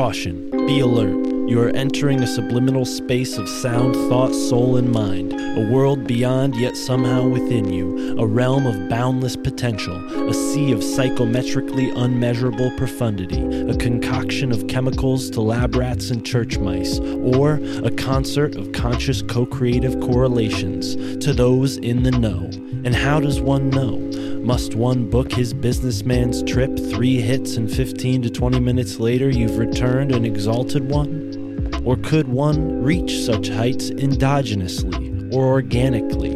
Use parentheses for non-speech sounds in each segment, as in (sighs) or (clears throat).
Caution. Be alert. You are entering a subliminal space of sound, thought, soul, and mind. A world beyond, yet somehow within you. A realm of boundless potential. A sea of psychometrically unmeasurable profundity. A concoction of chemicals to lab rats and church mice. Or a concert of conscious co creative correlations to those in the know. And how does one know? Must one book his businessman's trip, three hits, and 15 to 20 minutes later you've returned an exalted one? Or could one reach such heights endogenously or organically?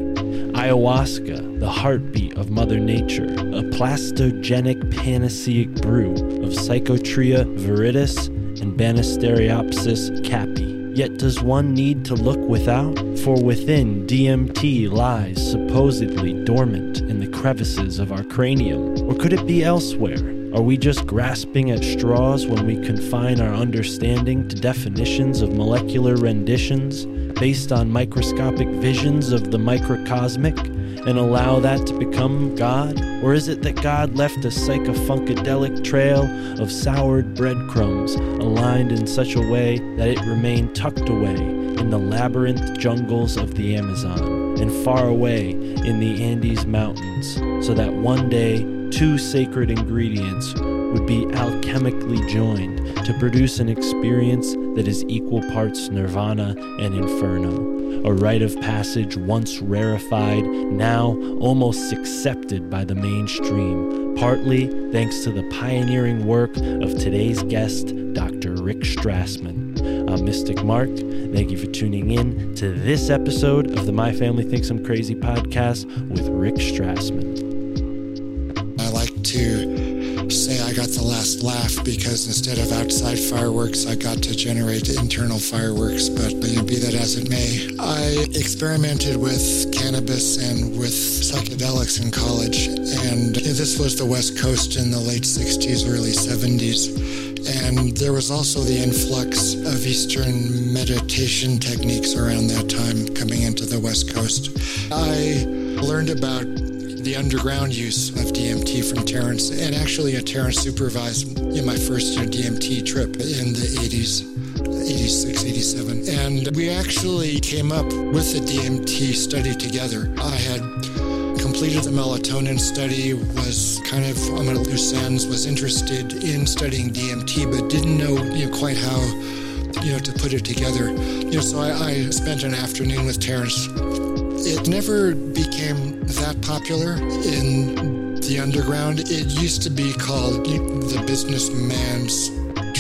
Ayahuasca, the heartbeat of Mother Nature, a plastogenic panaceic brew of Psychotria viridis and Banisteriopsis caapi. Yet does one need to look without? For within DMT lies supposedly dormant crevices of our cranium. Or could it be elsewhere? Are we just grasping at straws when we confine our understanding to definitions of molecular renditions based on microscopic visions of the microcosmic and allow that to become God? Or is it that God left a psychofunkadelic trail of soured breadcrumbs aligned in such a way that it remained tucked away in the labyrinth jungles of the Amazon and far away in the Andes Mountains, so that one day two sacred ingredients would be alchemically joined to produce an experience that is equal parts nirvana and inferno. A rite of passage once rarefied, now almost accepted by the mainstream, partly thanks to the pioneering work of today's guest, Dr. Rick Strassman. I'm Mystic Mark. Thank you for tuning in to this episode of the My Family Thinks I'm Crazy podcast with Rick Strassman. I like to say I got the last laugh because instead of outside fireworks, I got to generate internal fireworks. But you know, be that as it may, I experimented with cannabis and with psychedelics in college, and this was the West Coast in the late '60s, early '70s. And there was also the influx of Eastern meditation techniques around that time coming into the West Coast. I learned about the underground use of DMT from Terence, and actually, a Terence supervised in my first DMT trip in the 80s. 86, 87. And we actually came up with the DMT study together. I had completed the melatonin study, was kind of on my loose ends, was interested in studying DMT, but didn't know you know, quite how you know to put it together. You know, so I, I spent an afternoon with Terence it never became that popular in the underground. It used to be called the businessman's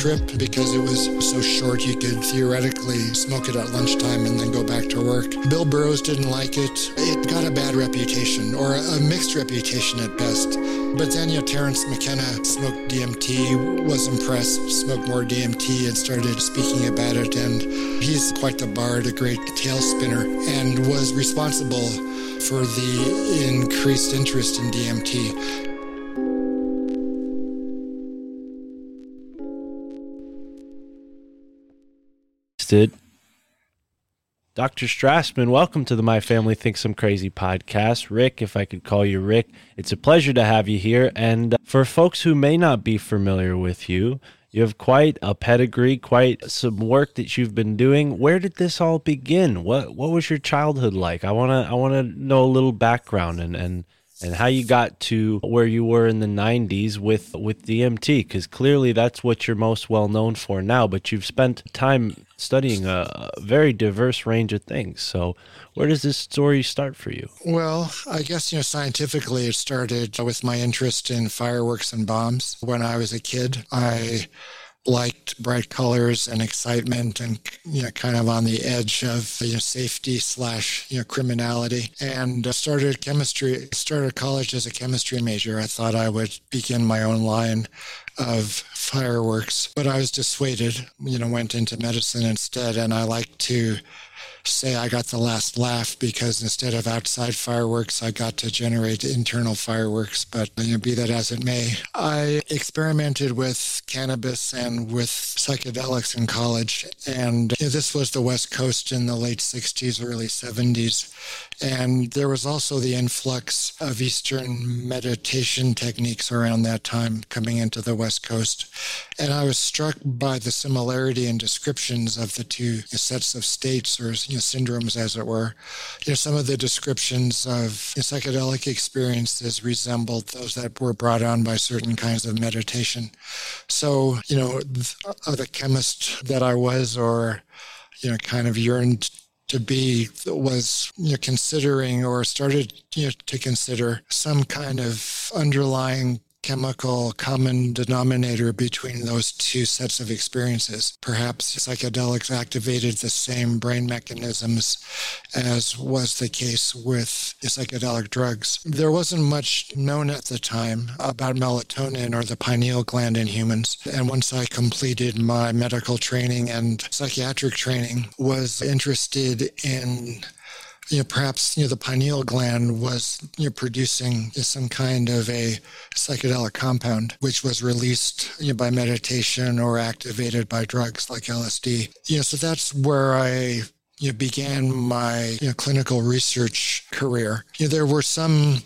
trip because it was so short you could theoretically smoke it at lunchtime and then go back to work. Bill Burroughs didn't like it. It got a bad reputation, or a mixed reputation at best. But then, you know, Terence McKenna smoked DMT, was impressed, smoked more DMT, and started speaking about it. And he's quite the bard, a great tail spinner, and was responsible for the increased interest in DMT. Did Dr. Strassman, welcome to the My Family Thinks I'm Crazy podcast. Rick, if I could call you Rick, it's a pleasure to have you here. And uh, for folks who may not be familiar with you, you have quite a pedigree, quite some work that you've been doing. Where did this all begin? What what was your childhood like? I wanna I wanna know a little background and and and how you got to where you were in the 90s with with DMT because clearly that's what you're most well known for now but you've spent time studying a, a very diverse range of things so where does this story start for you Well, I guess, you know, scientifically, it started with my interest in fireworks and bombs. When I was a kid, I liked bright colors and excitement and, you know, kind of on the edge of, you know, safety slash, you know, criminality and started chemistry, started college as a chemistry major. I thought I would begin my own line of fireworks, but I was dissuaded, you know, went into medicine instead. And I like to say I got the last laugh because instead of outside fireworks, I got to generate internal fireworks. But you know, be that as it may, I experimented with cannabis and with psychedelics in college. And you know, this was the West Coast in the late 60s, early 70s. And there was also the influx of Eastern meditation techniques around that time coming into the West Coast. And I was struck by the similarity in descriptions of the two sets of states or you know, syndromes, as it were. You know, some of the descriptions of psychedelic experiences resembled those that were brought on by certain kinds of meditation. So, you know, the, uh, the chemist that I was, or you know, kind of yearned to be was you know, considering or started you know, to consider some kind of underlying chemical common denominator between those two sets of experiences. Perhaps psychedelics activated the same brain mechanisms as was the case with psychedelic drugs. There wasn't much known at the time about melatonin or the pineal gland in humans. And once I completed my medical training and psychiatric training, was interested in you know, perhaps you know the pineal gland was you know producing some kind of a psychedelic compound, which was released you know, by meditation or activated by drugs like LSD. You know, so that's where I you know, began my you know, clinical research career. You know, there were some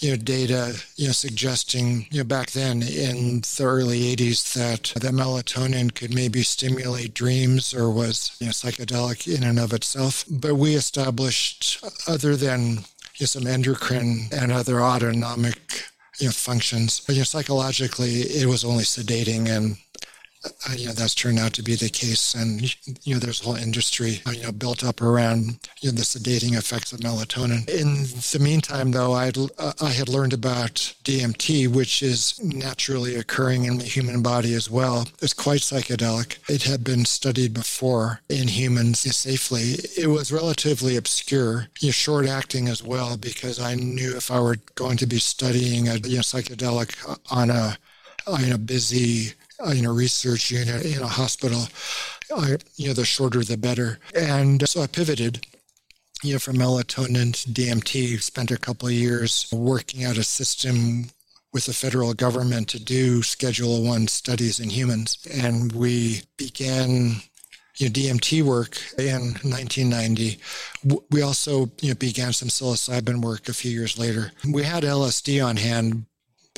you know, data, you know, suggesting, you know, back then in the early 80s that that melatonin could maybe stimulate dreams or was, you know, psychedelic in and of itself. But we established, other than you know, some endocrine and other autonomic you know, functions, but, you know, psychologically, it was only sedating and uh, you know, that's turned out to be the case. And, you know, there's a whole industry, uh, you know, built up around you know, the sedating effects of melatonin. In the meantime, though, I'd, uh, I had learned about DMT, which is naturally occurring in the human body as well. It's quite psychedelic. It had been studied before in humans safely. It was relatively obscure, you know, short acting as well, because I knew if I were going to be studying a you know, psychedelic on a, on a busy Uh, in a research unit in a hospital. I, you know, the shorter the better. And so I pivoted you know, from melatonin to DMT, spent a couple of years working out a system with the federal government to do Schedule One studies in humans. And we began you know, DMT work in 1990. We also you know, began some psilocybin work a few years later. We had LSD on hand,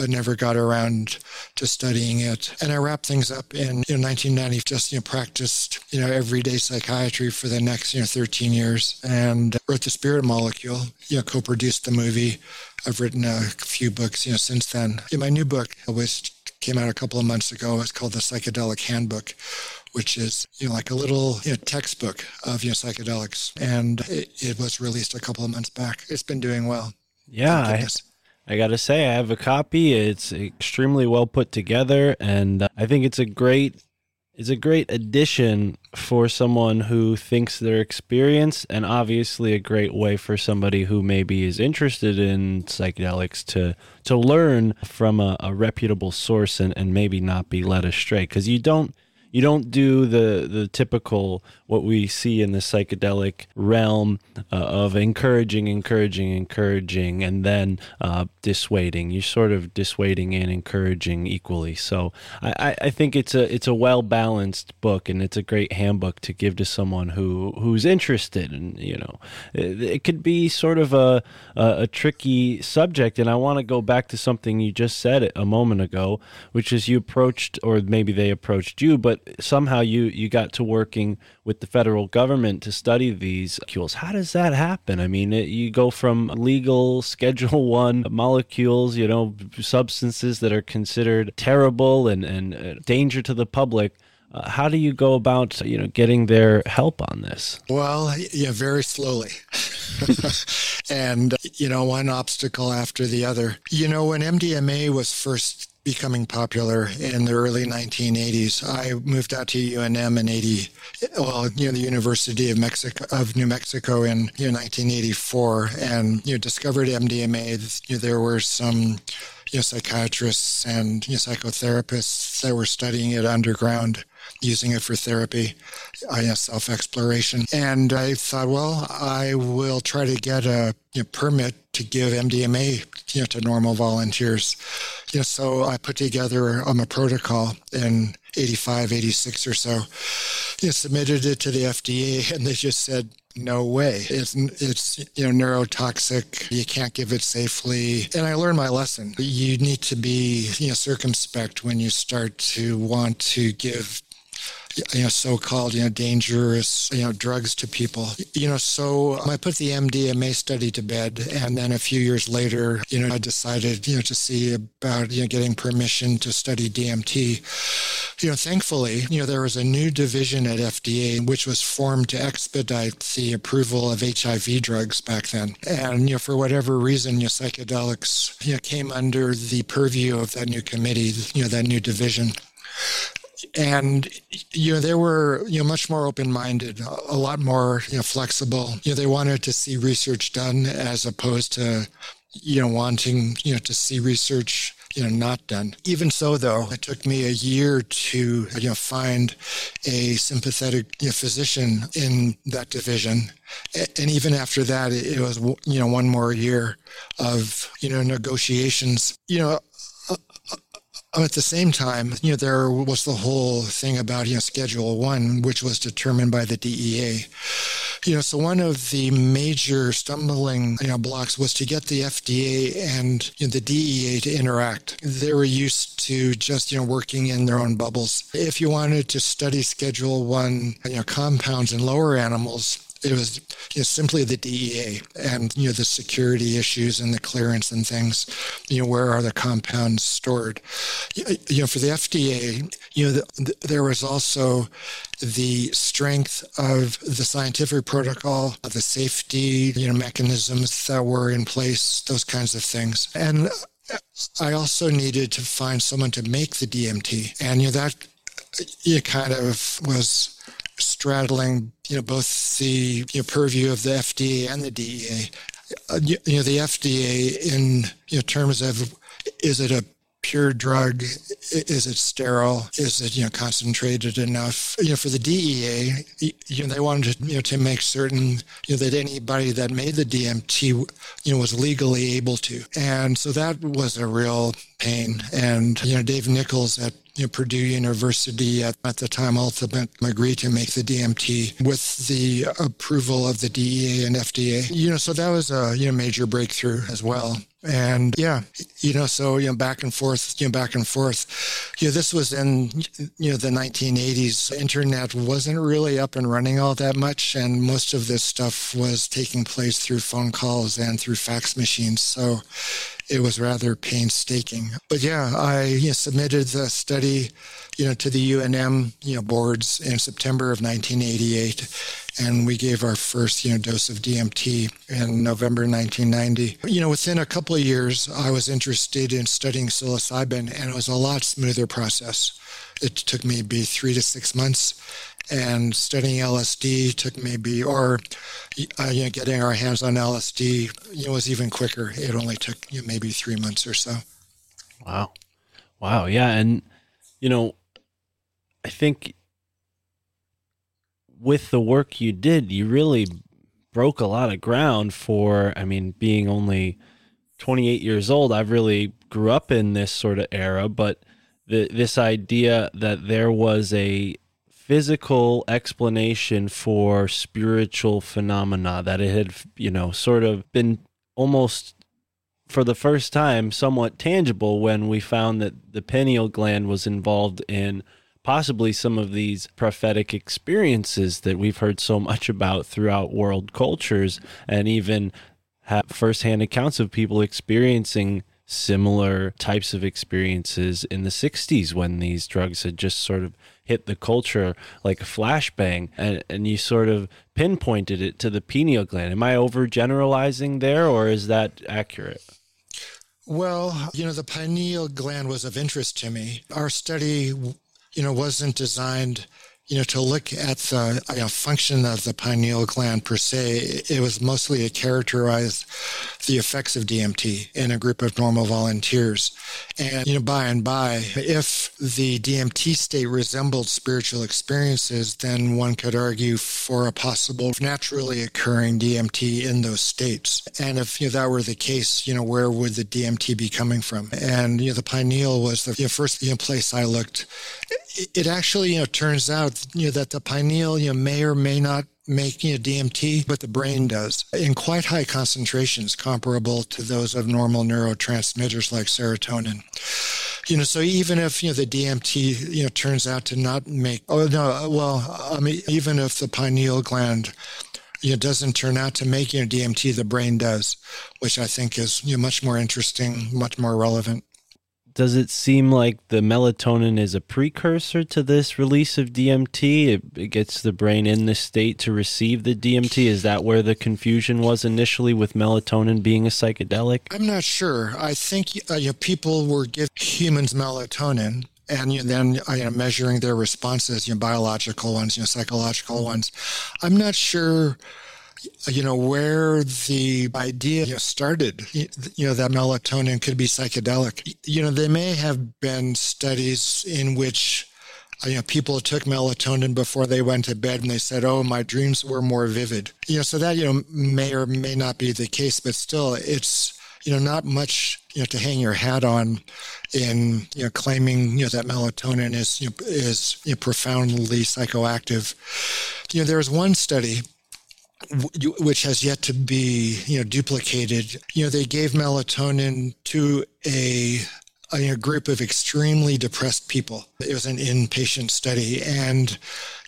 but never got around to studying it. And I wrapped things up in you know, 1990, just you know, practiced you know everyday psychiatry for the next you know 13 years, and wrote the Spirit Molecule. You know, co-produced the movie. I've written a few books you know since then. my new book was came out a couple of months ago. It's called the Psychedelic Handbook which is you know like a little you know, textbook of you know psychedelics, and it, it, was released a couple of months back. It's been doing well. Yeah, I, I got to say, I have a copy. It's extremely well put together, and uh, I think it's a great it's a great addition for someone who thinks they're experienced and obviously a great way for somebody who maybe is interested in psychedelics to to learn from a, a reputable source and, and maybe not be led astray because you don't you don't do the the typical what we see in the psychedelic realm uh, of encouraging, encouraging, encouraging, and then uh, dissuading. You're sort of dissuading and encouraging equally. So I, I think it's a it's a well balanced book, and it's a great handbook to give to someone who who's interested. And you know, it, it could be sort of a, a a tricky subject. And I want to go back to something you just said a moment ago, which is you approached, or maybe they approached you, but somehow you you got to working with the federal government to study these molecules. How does that happen? I mean, it, you go from legal (laughs) Schedule One molecules, you know, substances that are considered terrible and and uh, danger to the public. Uh, how do you go about, you know, getting their help on this? Well, yeah, very slowly. (laughs) and, you know, one obstacle after the other. You know, when MDMA was first becoming popular in the early 1980s. I moved out to UNM in 80, well, you know, the University of Mexico of New Mexico in you know, 1984, and you know, discovered MDMA. You know, there were some you know, psychiatrists and you know, psychotherapists that were studying it underground using it for therapy, uh, self exploration. And I thought, well, I will try to get a you know, permit to give MDMA you know, to normal volunteers. You know, so I put together um, a protocol in 85, 86 or so, you know, submitted it to the FDA, and they just said, no way. It's, it's you know neurotoxic. You can't give it safely. And I learned my lesson. You need to be you know circumspect when you start to want to give you know, so-called, you know, dangerous, you know, drugs to people. You know, so I put the MDMA study to bed, and then a few years later, you know, I decided, you know, to see about, you know, getting permission to study DMT. You know, thankfully, you know, there was a new division at FDA which was formed to expedite the approval of HIV drugs back then. And, you know, for whatever reason, you know, psychedelics, you know, came under the purview of that new committee, you know, that new division and you know they were you know much more open-minded a lot more you know flexible you know they wanted to see research done as opposed to you know wanting you know to see research you know not done even so though it took me a year to you know find a sympathetic you know, physician in that division and even after that it was you know one more year of you know negotiations you know Oh, at the same time, you know, there was the whole thing about, you know, Schedule One, which was determined by the DEA. You know, so one of the major stumbling, you know, blocks was to get the FDA and you know, the DEA to interact. They were used to just, you know, working in their own bubbles. If you wanted to study Schedule One, you know, compounds in lower animals, it was you know, simply the DEA and you know the security issues and the clearance and things. You know, where are the compounds stored? You know, for the FDA, you know, the, the, there was also the strength of the scientific protocol, the safety you know mechanisms that were in place, those kinds of things, and uh, I also needed to find someone to make the DMT, and you know that uh, it kind of was straddling, you know, both the you know, purview of the FDA and the DEA. Uh, you, you, know, the FDA in you know, terms of is it a pure drug? Is it sterile? Is it you know concentrated enough? You know, for the DEA, you know they wanted to, you know to make certain you know that anybody that made the DMT you know was legally able to, and so that was a real pain. And you know, Dave Nichols at you know, Purdue University at, at the time ultimately agreed to make the DMT with the approval of the DEA and FDA. You know, so that was a you know major breakthrough as well. And yeah, you know, so you know, back and forth, you know, back and forth. You know, this was in you know the 1980s. Internet wasn't really up and running all that much, and most of this stuff was taking place through phone calls and through fax machines. So it was rather painstaking. But yeah, I you know, submitted the study, you know, to the UNM you know boards in September of 1988, and we gave our first you know dose of DMT in November 1990. You know, within a couple of years, I was interested in studying psilocybin, and it was a lot smoother process. It took maybe three to six months, and studying LSD took maybe, or uh, you know, getting our hands on LSD, you know, was even quicker. It only took you know, maybe three months or so. Wow. Wow. Yeah. And, you know, I think with the work you did, you really broke a lot of ground for, I mean, being only 28 years old, I've really grew up in this sort of era, but this idea that there was a physical explanation for spiritual phenomena that it had you know sort of been almost for the first time somewhat tangible when we found that the pineal gland was involved in possibly some of these prophetic experiences that we've heard so much about throughout world cultures and even have firsthand accounts of people experiencing similar types of experiences in the 60s when these drugs had just sort of hit the culture like a flashbang and, and you sort of pinpointed it to the pineal gland. Am I overgeneralizing there or is that accurate? Well, you know, the pineal gland was of interest to me. Our study, you know, wasn't designed you know, to look at the you know, function of the pineal gland per se, it was mostly to characterize the effects of DMT in a group of normal volunteers. And, you know, by and by, if the DMT state resembled spiritual experiences, then one could argue for a possible naturally occurring DMT in those states. And if you know, that were the case, you know, where would the DMT be coming from? And, you know, the pineal was the you know, first you know, place I looked. It actually, you know, turns out you know, that the pineal you know, may or may not make know, DMT, but the brain does in quite high concentrations, comparable to those of normal neurotransmitters like serotonin. You know, so even if you know the DMT you know turns out to not make, oh no, well, I mean, even if the pineal gland you know, doesn't turn out to make you know, DMT, the brain does, which I think is you know, much more interesting, much more relevant does it seem like the melatonin is a precursor to this release of DMT? It, it, gets the brain in the state to receive the DMT. Is that where the confusion was initially with melatonin being a psychedelic? I'm not sure. I think uh, you know, people were giving humans melatonin and you know, then uh, you know, measuring their responses, you know, biological ones, you know, psychological ones. I'm not sure you know where the idea you know, started you know that melatonin could be psychedelic you know there may have been studies in which you know people took melatonin before they went to bed and they said oh my dreams were more vivid you know so that you know may or may not be the case but still it's you know not much you know to hang your hat on in you know claiming you know that melatonin is you know, is you know, profoundly psychoactive you know there was one study which has yet to be you know duplicated you know they gave melatonin to a a group of extremely depressed people. It was an inpatient study, and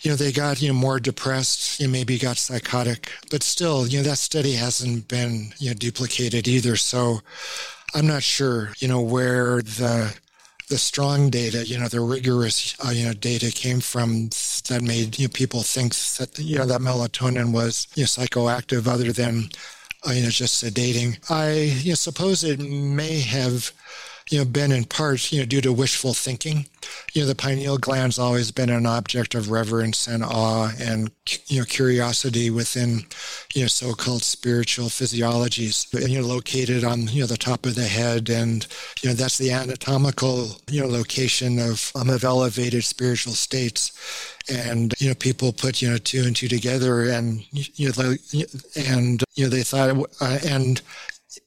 you know they got you know more depressed, you know, maybe got psychotic, but still, you know that study hasn't been you know duplicated either. So I'm not sure you know where the the strong data, you know, the rigorous, uh, you know, data came from that made you know, people think that you know that melatonin was you know, psychoactive, other than uh, you know just sedating. I you know, suppose it may have you know, been in part, you know, due to wishful thinking. You know, the pineal gland's always been an object of reverence and awe and, you know, curiosity within, you know, so-called spiritual physiologies. And, you know, located on, you know, the top of the head. And, you know, that's the anatomical, you know, location of, um, of elevated spiritual states and you know people put you know two and two together and you know and you know they thought uh, and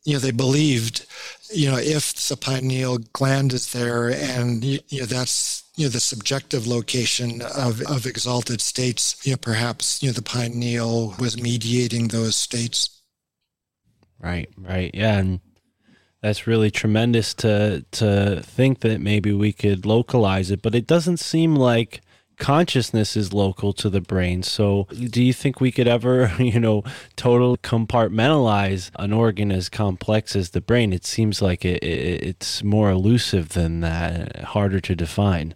you know they believed you know, if the pineal gland is there and, you know, that's, you know, the subjective location of, of exalted states, you know, perhaps, you know, the pineal was mediating those states. Right, right. Yeah. And that's really tremendous to, to think that maybe we could localize it, but it doesn't seem like consciousness is local to the brain. So, do you think we could ever, (laughs) you know, totally compartmentalize an organ as complex as the brain? It seems like it, it, it's more elusive than that, harder to define.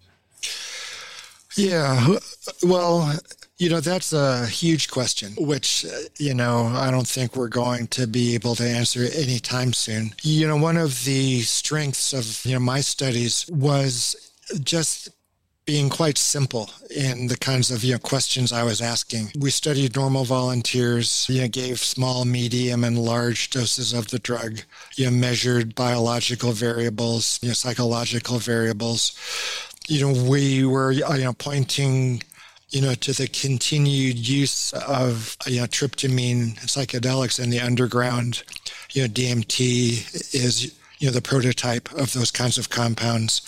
Yeah. Well, you know, that's a huge question, which, you know, I don't think we're going to be able to answer anytime soon. You know, one of the strengths of, you know, my studies was just being quite simple in the kinds of you know questions I was asking. We studied normal volunteers, you know, gave small, medium, and large doses of the drug, you know, measured biological variables, you know, psychological variables. You know, we were uh, you know pointing you know, to the continued use of, you know, tryptamine psychedelics in the underground. You know, DMT is, you know, the prototype of those kinds of compounds.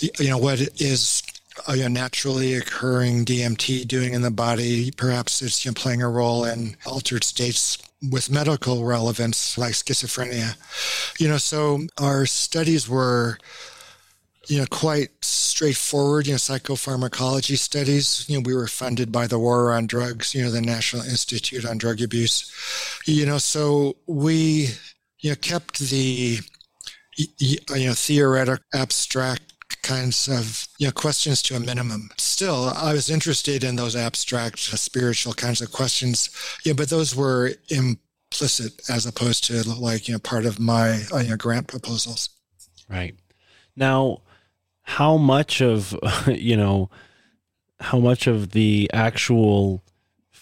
You know, what is a naturally occurring DMT doing in the body? Perhaps it's you know, playing a role in altered states with medical relevance like schizophrenia. You know, so our studies were you know, quite straightforward, you know, psychopharmacology studies. You know, we were funded by the War on Drugs, you know, the National Institute on Drug Abuse. You know, so we, you know, kept the, you know, theoretic, abstract kinds of you know questions to a minimum. Still, I was interested in those abstract, uh, spiritual kinds of questions. Yeah, but those were implicit as opposed to like you know part of my uh, you know, grant proposals. Right now how much of (laughs) you know how much of the actual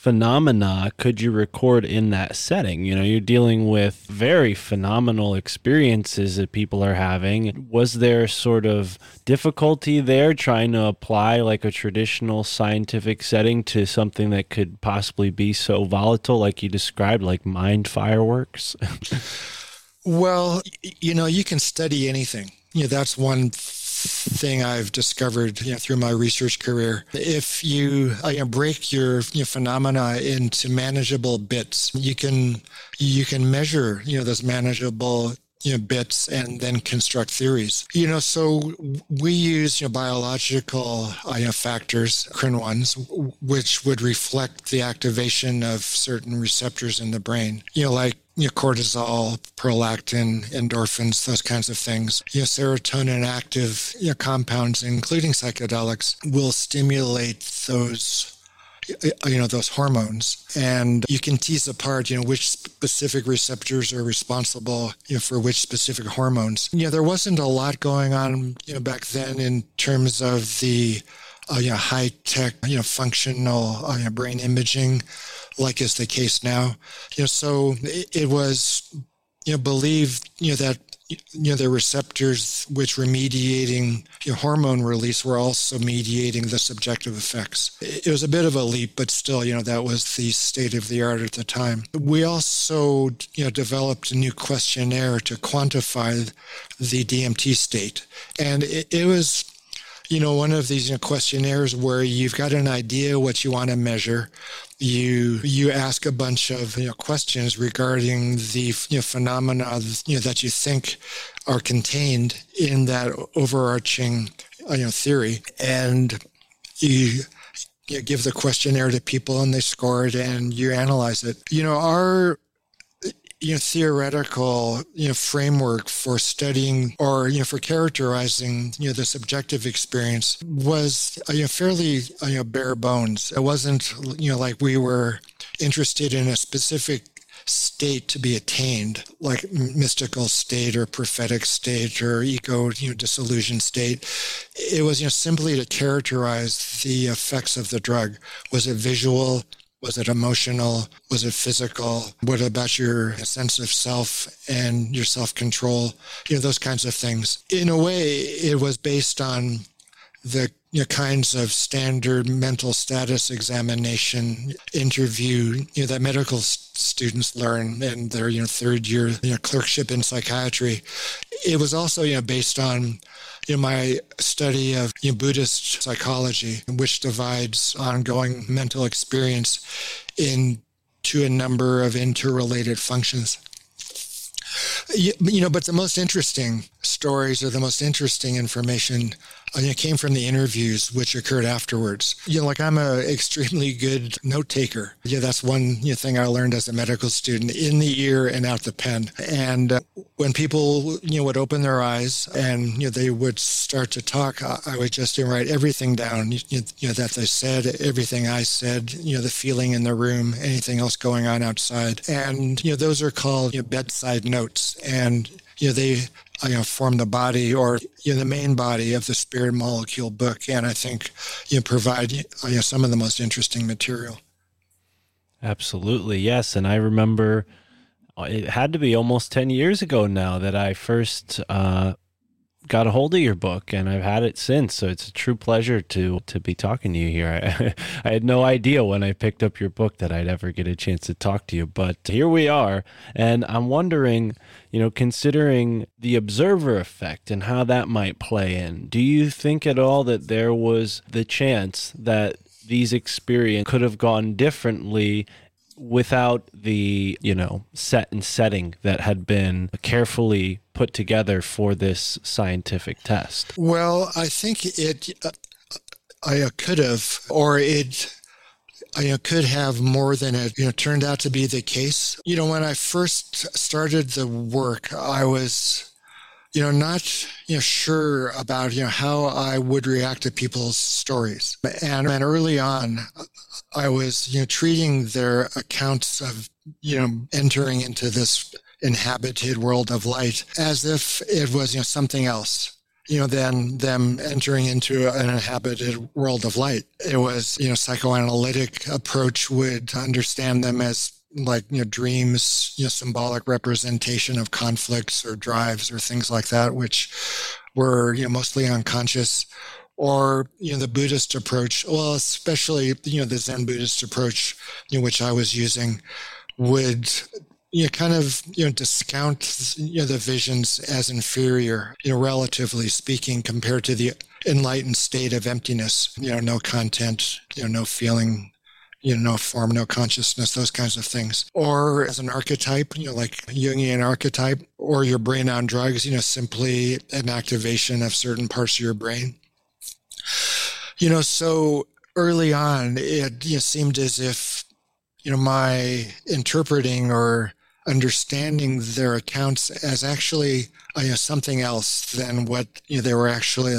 phenomena could you record in that setting? You know you're dealing with very phenomenal experiences that people are having. Was there sort of difficulty there trying to apply like a traditional scientific setting to something that could possibly be so volatile like you described like mind fireworks? (laughs) Well you know you can study anything. You know that's one thing I've discovered you know, through my research career. If you, uh, you know, break your you know, phenomena into manageable bits, you can you can measure you know those manageable you know, bits and then construct theories. You know, so we use you know, biological uh, you know, factors, CRIN ones, which would reflect the activation of certain receptors in the brain. You know, like you know, cortisol, prolactin, endorphins, those kinds of things. You know, serotonin active you know, compounds, including psychedelics, will stimulate those you know those hormones. And you can tease apart you know which specific receptors are responsible you know for which specific hormones. You know there wasn't a lot going on you know back then in terms of the uh, you know high tech you know functional uh, you know, brain imaging like is the case now. You know, so it, it was you know believed you know that you know the receptors which were mediating you know, hormone release were also mediating the subjective effects. It was a bit of a leap, but still, you know, that was the state of the art at the time. We also you know developed a new questionnaire to quantify the DMT state, and it, it was you know, one of these you know, questionnaires where you've got an idea what you want to measure. You you ask a bunch of you know, questions regarding the you know, phenomena you know, that you think are contained in that overarching uh, you know, theory, and you you give the questionnaire to people and they score it and you analyze it. You know, our you know, theoretical you know, framework for studying or you know, for characterizing you know, the subjective experience was you know, fairly you know, bare bones. It wasn't you know like we were interested in a specific state to be attained, like mystical state or prophetic state or ego you know, dissolution state. It was you know simply to characterize the effects of the drug. Was it visual? Was it emotional? Was it physical? What about your sense of self and your self control? You know, those kinds of things. In a way, it was based on the you know, kinds of standard mental status examination interview you know, that medical students learn in their you know, third year you know, clerkship in psychiatry. It was also you know, based on in my study of you know, Buddhist psychology, which divides ongoing mental experience into a number of interrelated functions. You, you know, but the most interesting stories or the most interesting information know, came from the interviews which occurred afterwards. You know, like I'm a extremely good note taker. Yeah, that's one you know, thing I learned as a medical student: in the ear and out the pen. And uh, when people you know would open their eyes and you know they would start to talk, I, I would just write everything down. You, you know that they said, everything I said. You know the feeling in the room, anything else going on outside, and you know those are called you know, bedside notes. And you know they you know, form the body or you know, the main body of the spirit molecule book, and I think you know, provide you know, some of the most interesting material. Absolutely, yes. And I remember uh, it had to be almost 10 years ago now that I first uh, got a hold of your book and I've had it since. So it's a true pleasure to to be talking to you here. (laughs) I, I, had no idea when I picked up your book that I'd ever get a chance to talk to you, but here we are. And I'm wondering, you know, considering the observer effect and how that might play in, do you think at all that there was the chance that these experiences could have gone differently without the you know set and setting that had been carefully put together for this scientific test well i think it uh, i could have or it I could have more than it you know, turned out to be the case. You know, when I first started the work, I was you know, not you know sure about you know how I would react to people's stories. And, and early on, I was you know treating their accounts of you know entering into this inhabited world of light as if it was you know something else you know than them entering into an inhabited world of light. It was you know psychoanalytic approach would understand them as like you know dreams you know symbolic representation of conflicts or drives or things like that which were you know mostly unconscious or you know the buddhist approach well especially you know the zen buddhist approach you know, which i was using would you know, kind of you know discount you know the visions as inferior you know relatively speaking compared to the enlightened state of emptiness you know no content you know no feeling you know, no form, no consciousness, those kinds of things. Or as an archetype, you know, like Jungian archetype, or your brain on drugs, you know, simply an activation of certain parts of your brain. You know, so early on, it you know, seemed as if, you know, my interpreting or understanding their accounts as actually uh, you know, something else than what you know, they were actually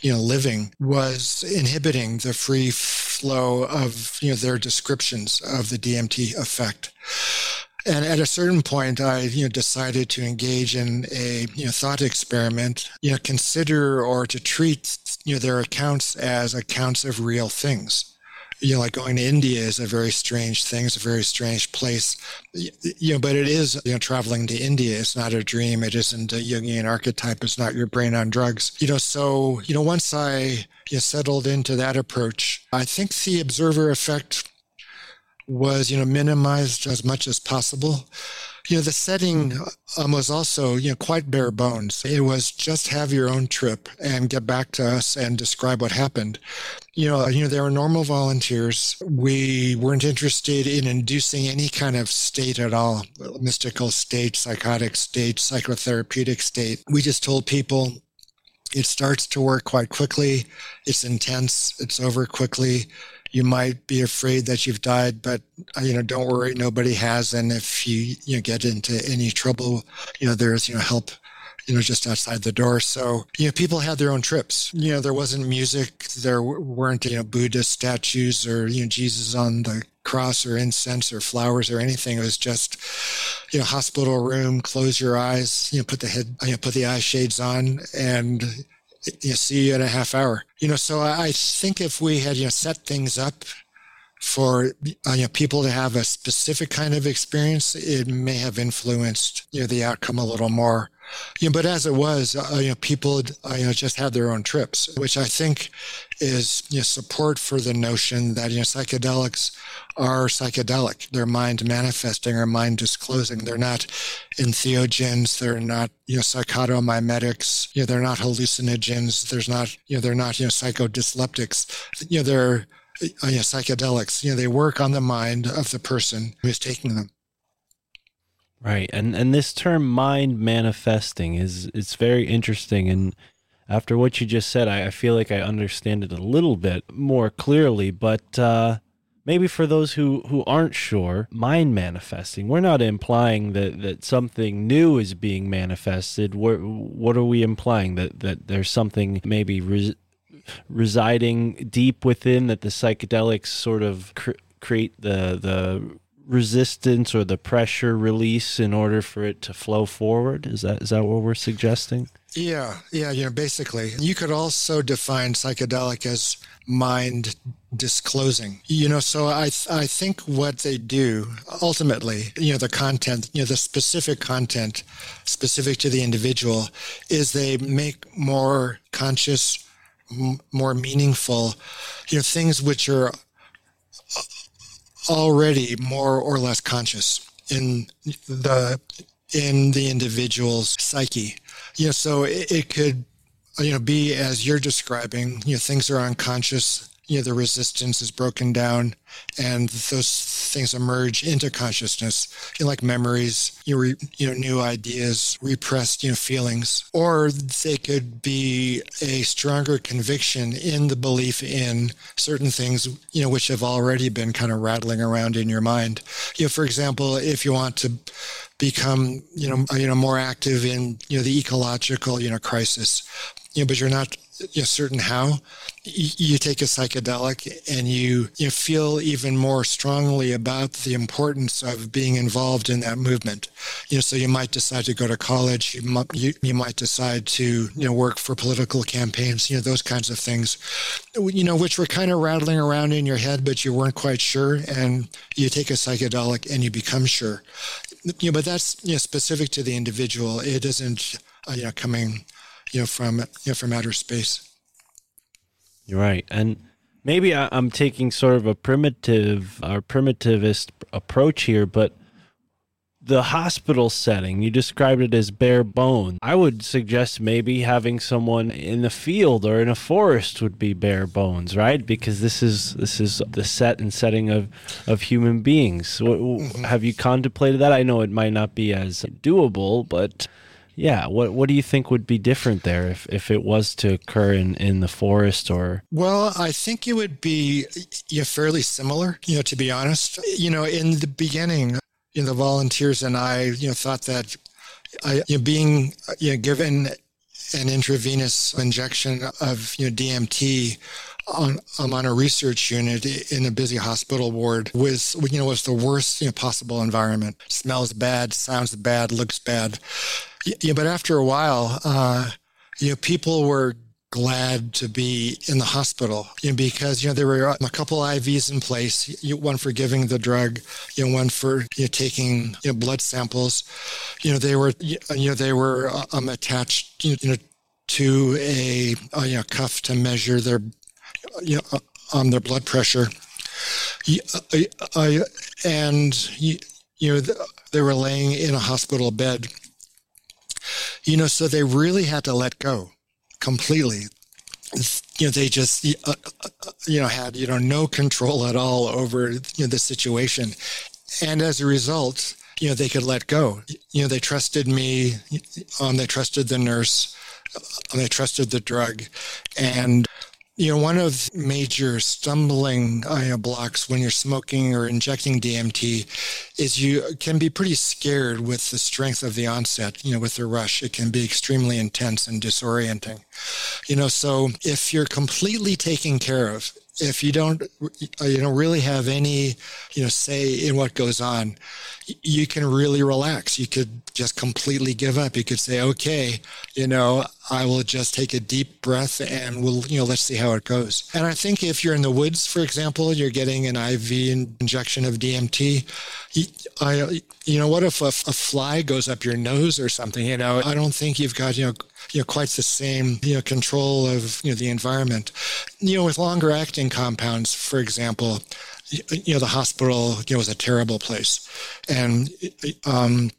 you know living was inhibiting the free flow of you know their descriptions of the DMT effect. And at a certain point, I you know decided to engage in a you know thought experiment. You know, consider or to treat you know their accounts as accounts of real things you know, like going to India is a very strange thing. It's a very strange place, you know, but it is, you know, traveling to India. It's not a dream. It isn't a Jungian archetype. It's not your brain on drugs, you know. So, you know, once I you know, settled into that approach, I think the observer effect was, you know, minimized as much as possible. You know, the setting um, was also, you know, quite bare bones. It was just have your own trip and get back to us and describe what happened. You know, you know, there were normal volunteers. We weren't interested in inducing any kind of state at all, mystical state, psychotic state, psychotherapeutic state. We just told people it starts to work quite quickly. It's intense. It's over quickly you might be afraid that you've died, but uh, you know, don't worry, nobody has. And if you you know, get into any trouble, you know, there's you know help you know, just outside the door. So, you know, people had their own trips. You know, there wasn't music. There weren't, you know, Buddha statues or, you know, Jesus on the cross or incense or flowers or anything. It was just, you know, hospital room, close your eyes, you know, put the head, you know, put the eye shades on and you see you in a half hour. You know, so I think if we had you know set things up for uh, you know people to have a specific kind of experience, it may have influenced you know the outcome a little more. But as it was, uh, you know, people uh, you know just had their own trips, which I think is you know, support for the notion that you know psychedelics are psychedelic. They're mind manifesting or mind disclosing. They're not entheogens. They're not you know psychotomimetics. You know, they're not hallucinogens. There's not you know they're not you know psychodysleptics. You know, they're uh, you know, psychedelics. You know, they work on the mind of the person who is taking them. Right. And and this term mind manifesting is it's very interesting and after what you just said, I, I feel like I understand it a little bit more clearly, but uh maybe for those who who aren't sure, mind manifesting, we're not implying that that something new is being manifested. What what are we implying that that there's something maybe res, residing deep within that the psychedelics sort of cr- create the the resistance or the pressure release in order for it to flow forward is that is that what we're suggesting Yeah, yeah, you know, basically. You could also define psychedelic as mind disclosing. You know, so I I think what they do ultimately, you know, the content, you know, the specific content specific to the individual is they make more conscious, m- more meaningful, you know, things which are already more or less conscious in the in the individual's psyche. You know, so it, it could, you know, be as you're describing. You know, things are unconscious. You know, the resistance is broken down, and those things emerge into consciousness, you know, like memories, you know, re, you know, new ideas, repressed, you know, feelings, or they could be a stronger conviction in the belief in certain things, you know, which have already been kind of rattling around in your mind. You know, for example, if you want to become you know you know more active in you know the ecological you know crisis you know but you're not know, certain how you take a psychedelic and you you feel even more strongly about the importance of being involved in that movement. You know so you might decide to go to college you might you, you might decide to you know work for political campaigns you know those kinds of things. You know which were kind of rattling around in your head but you weren't quite sure and you take a psychedelic and you become sure. You know but that's you know specific to the individual. It isn't uh, you know coming you know from you know from outer space You're right. And maybe I, I'm taking sort of a primitive or primitivist approach here, but the hospital setting, you described it as bare bones. I would suggest maybe having someone in the field or in a forest would be bare bones, right? Because this is this is the set and setting of of human beings. What, mm-hmm. Have you contemplated that? I know it might not be as doable, but yeah, what what do you think would be different there if, if it was to occur in, in the forest or Well, I think it would be you know, fairly similar, you know, to be honest. You know, in the beginning, you know, the volunteers and I, you know, thought that I, you know, being uh, you know, given an intravenous injection of you know, DMT on I'm on a research unit in a busy hospital ward with you know was the worst you know, possible environment. Smells bad, sounds bad, looks bad. Yeah, but after a while, uh, you know, people were glad to be in the hospital you know, because you know there were a couple IVs in place, you one for giving the drug, you know, one for you know, taking you know, blood samples. You know, they were you know they were um, attached you know to a, a you know, cuff to measure their you know um, their blood pressure. I, I, and you know they were laying in a hospital bed. You know, so they really had to let go completely you know they just uh, you know had you know no control at all over you know the situation and as a result you know they could let go you know they trusted me um, they trusted the nurse they trusted the drug and you know, one of major stumbling blocks when you're smoking or injecting DMT is you can be pretty scared with the strength of the onset, you know, with the rush. It can be extremely intense and disorienting. You know, so if you're completely taken care of, if you don't uh, you don't really have any you know say in what goes on you can really relax. You could just completely give up. You could say okay you know i will just take a deep breath and we'll you know let's see how it goes. And i think if you're in the woods for example you're getting an iv injection of dmt I, you know what if a, a fly goes up your nose or something you know? I don't think you've got you know you know quite the same you know control of you know the environment. You know with longer acting compounds for example you know the hospital you know was a terrible place. And um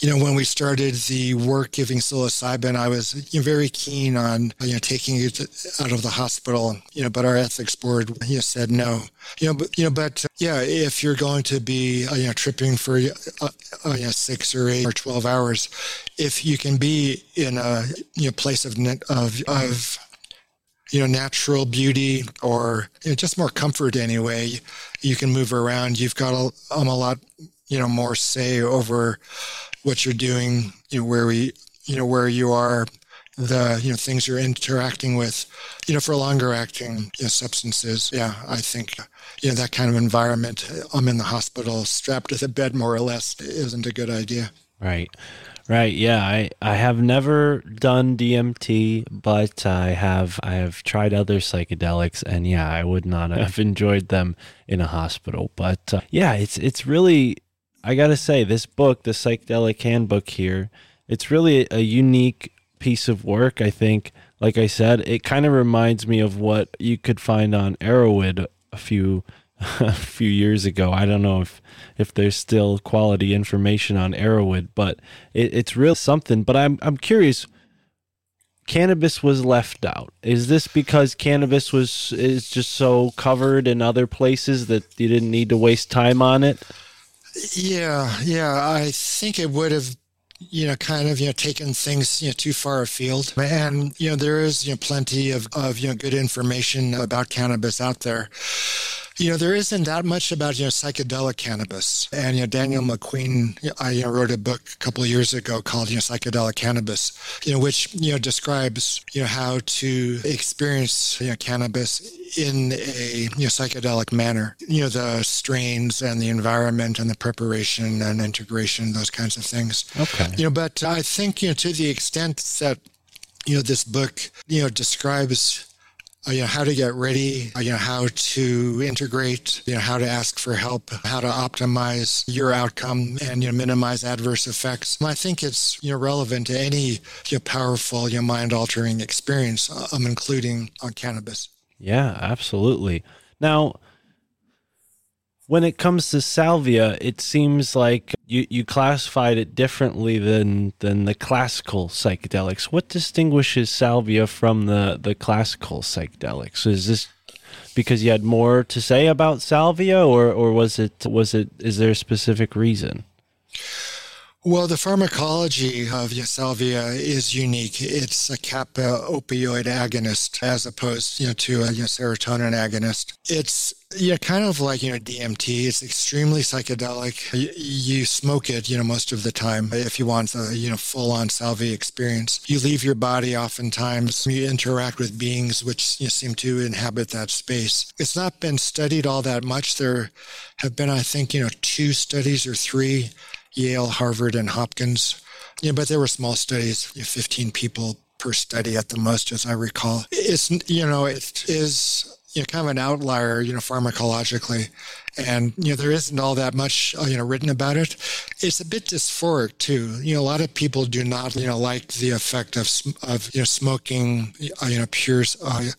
you know, when we started the work giving psilocybin, I was very keen on you know taking it out of the hospital. You know, but our ethics board you know, said no. You know, but you know, but uh, yeah, if you're going to be uh, you know tripping for uh, uh, you know, six or eight or twelve hours, if you can be in a you know place of of of you know natural beauty or you know, just more comfort anyway you can move around you've got a, um, a lot you know more say over what you're doing you know where we you know where you are the you know things you're interacting with you know for longer acting you know, substances yeah i think you know that kind of environment i'm in the hospital strapped to the bed more or less isn't a good idea Right. Right. Yeah. I, I have never done DMT, but I have I have tried other psychedelics, and yeah, I would not (laughs) have enjoyed them in a hospital. But uh, yeah, it's it's really I gotta say this book, the psychedelic handbook here, it's really a unique piece of work. I think, like I said, it kind of reminds me of what you could find on Erowid a few (laughs) a few years ago. I don't know if if there's still quality information on Erowid, but it, it's real something. But I'm I'm curious. Cannabis was left out. Is this because cannabis was is just so covered in other places that you didn't need to waste time on it? Yeah, yeah. I think it would have, you know, kind of, you know, taken things, you know, too far afield. And, you know, there is, you know, plenty of, of, you know, good information about cannabis out there. You know, there isn't that much about, you know, psychedelic cannabis. And, you know, Daniel McQueen, I you know, wrote a book a couple of years ago called, you know, Psychedelic Cannabis, you know, which, you know, describes, you know, how to experience, you know, cannabis in a you know, psychedelic manner. You know, the strains and the environment and the preparation and integration, those kinds of things. Okay. You know, but I think, you know, to the extent that, you know, this book, you know, describes uh, you know how to get ready uh, you know how to integrate you know how to ask for help how to optimize your outcome and you know minimize adverse effects and i think it's you know relevant to any you know, powerful you know, mind altering experience um, including on cannabis Yeah, absolutely. Now, when it comes to salvia, it seems like you, you classified it differently than than the classical psychedelics. What distinguishes salvia from the the classical psychedelics? Is this because you had more to say about salvia, or or was it was it is there a specific reason? Well, the pharmacology of salvia is unique. It's a kappa opioid agonist as opposed you know, to a you know, serotonin agonist. It's yeah, kind of like you know DMT. It's extremely psychedelic. You, you smoke it, you know, most of the time if you want a you know full-on salvia experience. You leave your body oftentimes. You interact with beings which you know, seem to inhabit that space. It's not been studied all that much. There have been, I think, you know, two studies or three Yale, Harvard, and Hopkins. Yeah, but there were small studies, 15 people per study at the most, as I recall. It's, you know, it is you know, kind of an outlier, you know, pharmacologically. And, you know, there isn't all that much, uh, you know, written about it. It's a bit dysphoric too. You know, a lot of people do not, you know, like the effect of, of you know, smoking, uh, you know, pure, uh,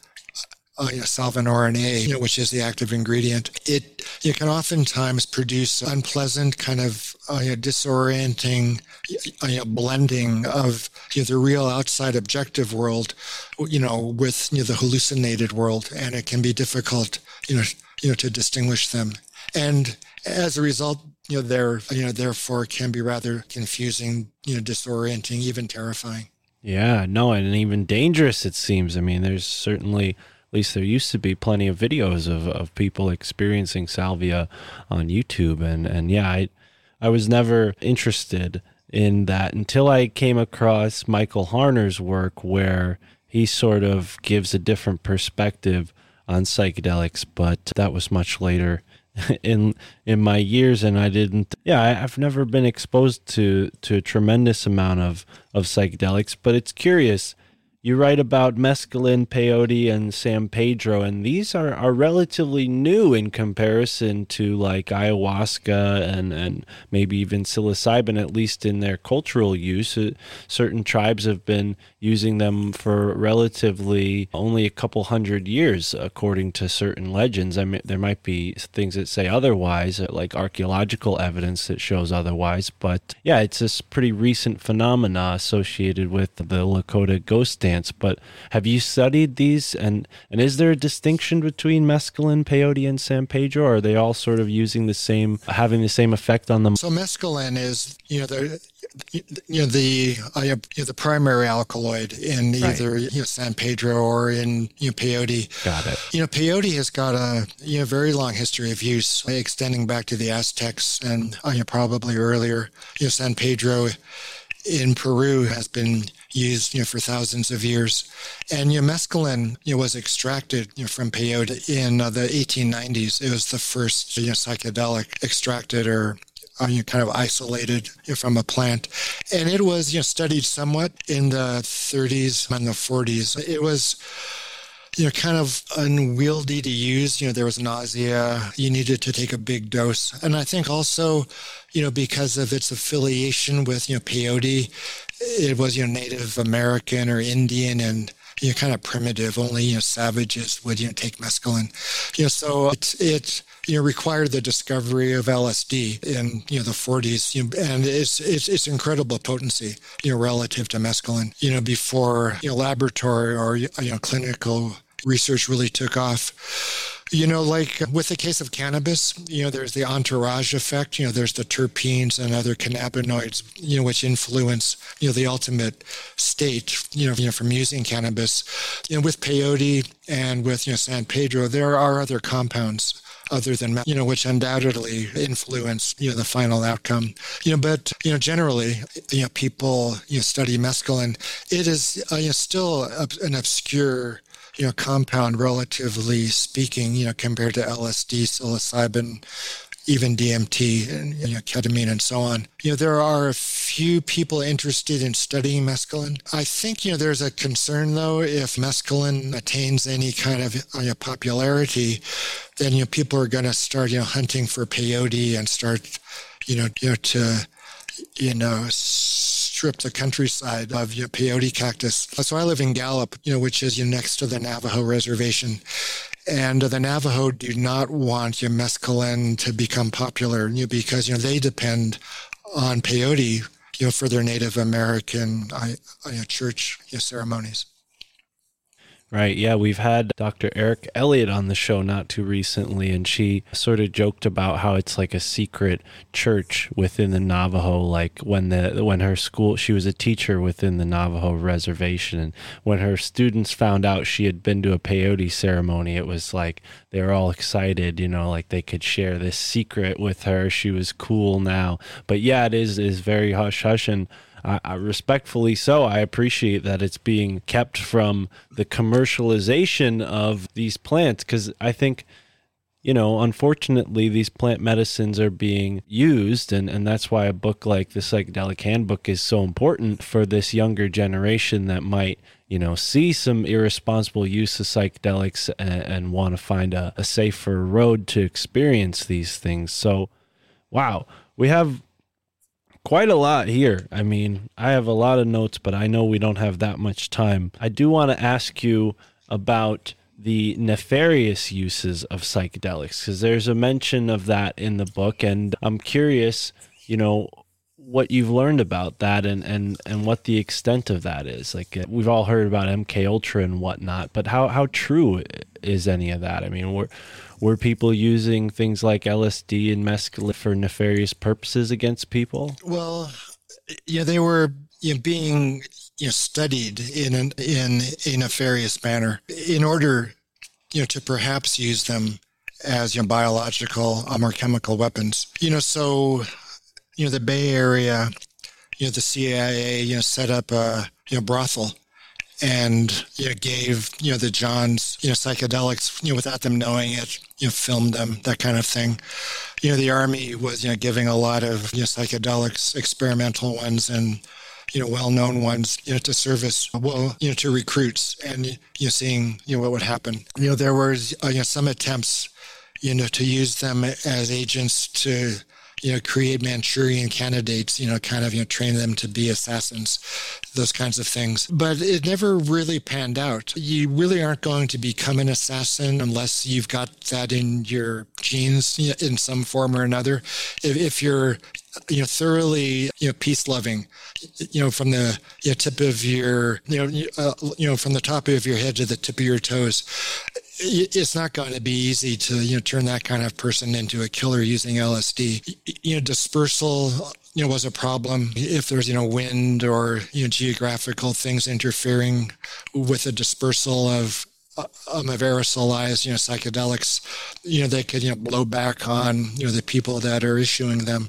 uh, you know, salvinorin A, you know, which is the active ingredient, it you can oftentimes produce unpleasant, kind of you disorienting know, blending of you know, the real outside objective world, you know, with you know, the hallucinated world, and it can be difficult, you know, you know, to distinguish them. And as a result, you know, there, you know, therefore, can be rather confusing, you know, disorienting, even terrifying. Yeah, no, and even dangerous. It seems. I mean, there's certainly at least there used to be plenty of videos of, of people experiencing salvia on YouTube and and yeah I I was never interested in that until I came across Michael Harner's work where he sort of gives a different perspective on psychedelics but that was much later (laughs) in in my years and I didn't yeah I, I've never been exposed to to a tremendous amount of of psychedelics but it's curious you write about mescaline, peyote, and San Pedro, and these are, are relatively new in comparison to like ayahuasca and, and maybe even psilocybin, at least in their cultural use. Uh, certain tribes have been using them for relatively only a couple hundred years, according to certain legends. I mean, there might be things that say otherwise, uh, like archaeological evidence that shows otherwise, but yeah, it's this pretty recent phenomena associated with the Lakota ghost dance but have you studied these and and is there a distinction between mescaline, peyote, and San Pedro? Or are they all sort of using the same, having the same effect on them? So mescaline is you know the you know the uh, you know, the primary alkaloid in Right. either you know San Pedro or in you know peyote. Got it. You know, peyote has got a you know very long history of use, extending back to the Aztecs and uh, you know, probably earlier. You know, San Pedro in Peru has been used you know for thousands of years, and you know, mescaline you know was extracted you know from peyote in uh, the 1890s. It was the first you know psychedelic extracted or uh, you know, kind of isolated you know, from a plant, and it was you know studied somewhat in the 30s and the 40s. It was you know, kind of unwieldy to use. You know, there was nausea. You needed to take a big dose. And I think also, you know, because of its affiliation with, you know, peyote, it was, you know, Native American or Indian and, you know, kind of primitive. Only, you know, savages would, you know, take mescaline. You know, so it, it you know, required the discovery of LSD in you know the 40s, you know, and it's, it's it's incredible potency, you know, relative to mescaline. You know, before you know laboratory or you know clinical research really took off. You know, like with the case of cannabis, you know, there's the entourage effect. You know, there's the terpenes and other cannabinoids, you know, which influence, you know, the ultimate state, you know, you know, from using cannabis. You know, with peyote and with, you know, San Pedro, there are other compounds other than you know which undoubtedly influence you know the final outcome you know but you know generally you know people you know study mescaline it is uh, you know still an obscure you know compound relatively speaking you know compared to LSD psilocybin even DMT and you know, ketamine and so on. You know, there are a few people interested in studying mescaline. I think, you know, there's a concern though, if mescaline attains any kind of you know, popularity, then, you know, people are going to start, you know, hunting for peyote and start, you know, you know, to, you know, strip the countryside of you know, peyote cactus. So I live in Gallup, you know, which is you know, next to the Navajo reservation. And the Navajo do not want your mescaline to become popular you know, because you know they depend on peyote you know for their Native American uh, you know, church you know, ceremonies. Right. Yeah. We've had Dr. Erica Elliott on the show not too recently, and she sort of joked about how it's like a secret church within the Navajo. Like when the when her school, she was a teacher within the Navajo reservation, and when her students found out she had been to a peyote ceremony, it was like they were all excited. You know, like they could share this secret with her. She was cool now. But yeah, it is is very hush hush and. I, I respectfully so. I appreciate that it's being kept from the commercialization of these plants because I think, you know, unfortunately, these plant medicines are being used, and, and that's why a book like the Psychedelic Handbook is so important for this younger generation that might, you know, see some irresponsible use of psychedelics and, and want to find a, a safer road to experience these things. So, wow, we have quite a lot here. I mean, I have a lot of notes, but I know we don't have that much time. I do want to ask you about the nefarious uses of psychedelics because there's a mention of that in the book, and I'm curious, you know, what you've learned about that and and and what the extent of that is. Like uh, we've all heard about MK Ultra and whatnot, but how how true is any of that? I mean, were were people using things like LSD and mescaline for nefarious purposes against people? Well, yeah, they were you know, being you know studied in an, in a nefarious manner in order you know to perhaps use them as you know biological um, or chemical weapons. You know, so you know the Bay Area, you know the CIA, you know set up a you know brothel and you know gave you know the Johns you know psychedelics you know without them knowing it you know filmed them that kind of thing you know the army was you know giving a lot of you know psychedelics experimental ones and you know well-known ones you know to service well you know to recruits and you know seeing you know what would happen you know there was uh, you know some attempts you know to use them as agents to you know, create Manchurian candidates, you know, kind of, you know, train them to be assassins, those kinds of things. But it never really panned out. You really aren't going to become an assassin unless you've got that in your genes you know, in some form or another. If, if you're you know thoroughly you know peace loving you know from the you know, tip of your you know uh, you know from the top of your head to the tip of your toes it's not going to be easy to you know turn that kind of person into a killer using LSD. You know, dispersal you know was a problem if there's you know wind or you know geographical things interfering with the dispersal of um, of aerosolized, you know, psychedelics, you know, they could, you know, blow back on, you know, the people that are issuing them.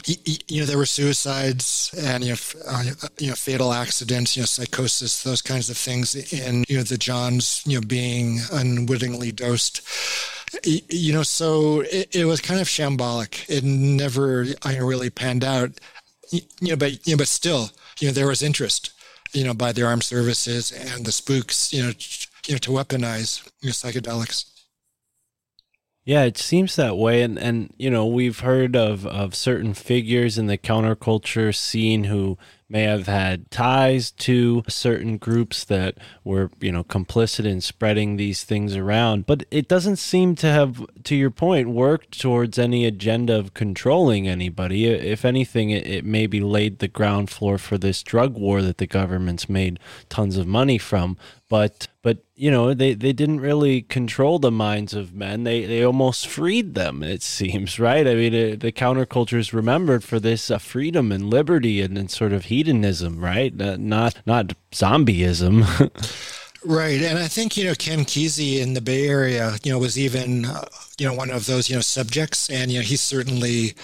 You know, there were suicides and, you know, uh, you know, fatal accidents, you know, psychosis, those kinds of things in, you know, the Johns, you know, being unwittingly dosed you know, so it, was kind of shambolic. It never, really panned out. You know, but you know, but still, you know, there was interest, you know, by the armed services and the spooks, you know, you know, to weaponize you know, psychedelics. Yeah, it seems that way, and and you know we've heard of of certain figures in the counterculture scene who may have had ties to certain groups that were, you know, complicit in spreading these things around. But it doesn't seem to have, to your point, worked towards any agenda of controlling anybody. If anything, it, it maybe laid the ground floor for this drug war that the government's made tons of money from but but you know they, they didn't really control the minds of men they they almost freed them it seems (laughs) right i mean it, the counterculture is remembered for this uh, freedom and liberty and, and sort of hedonism right uh, not not zombieism (laughs) Right, and I think you know Ken Kesey in the Bay Area, you know, was even uh, you know one of those you know subjects, and you know he certainly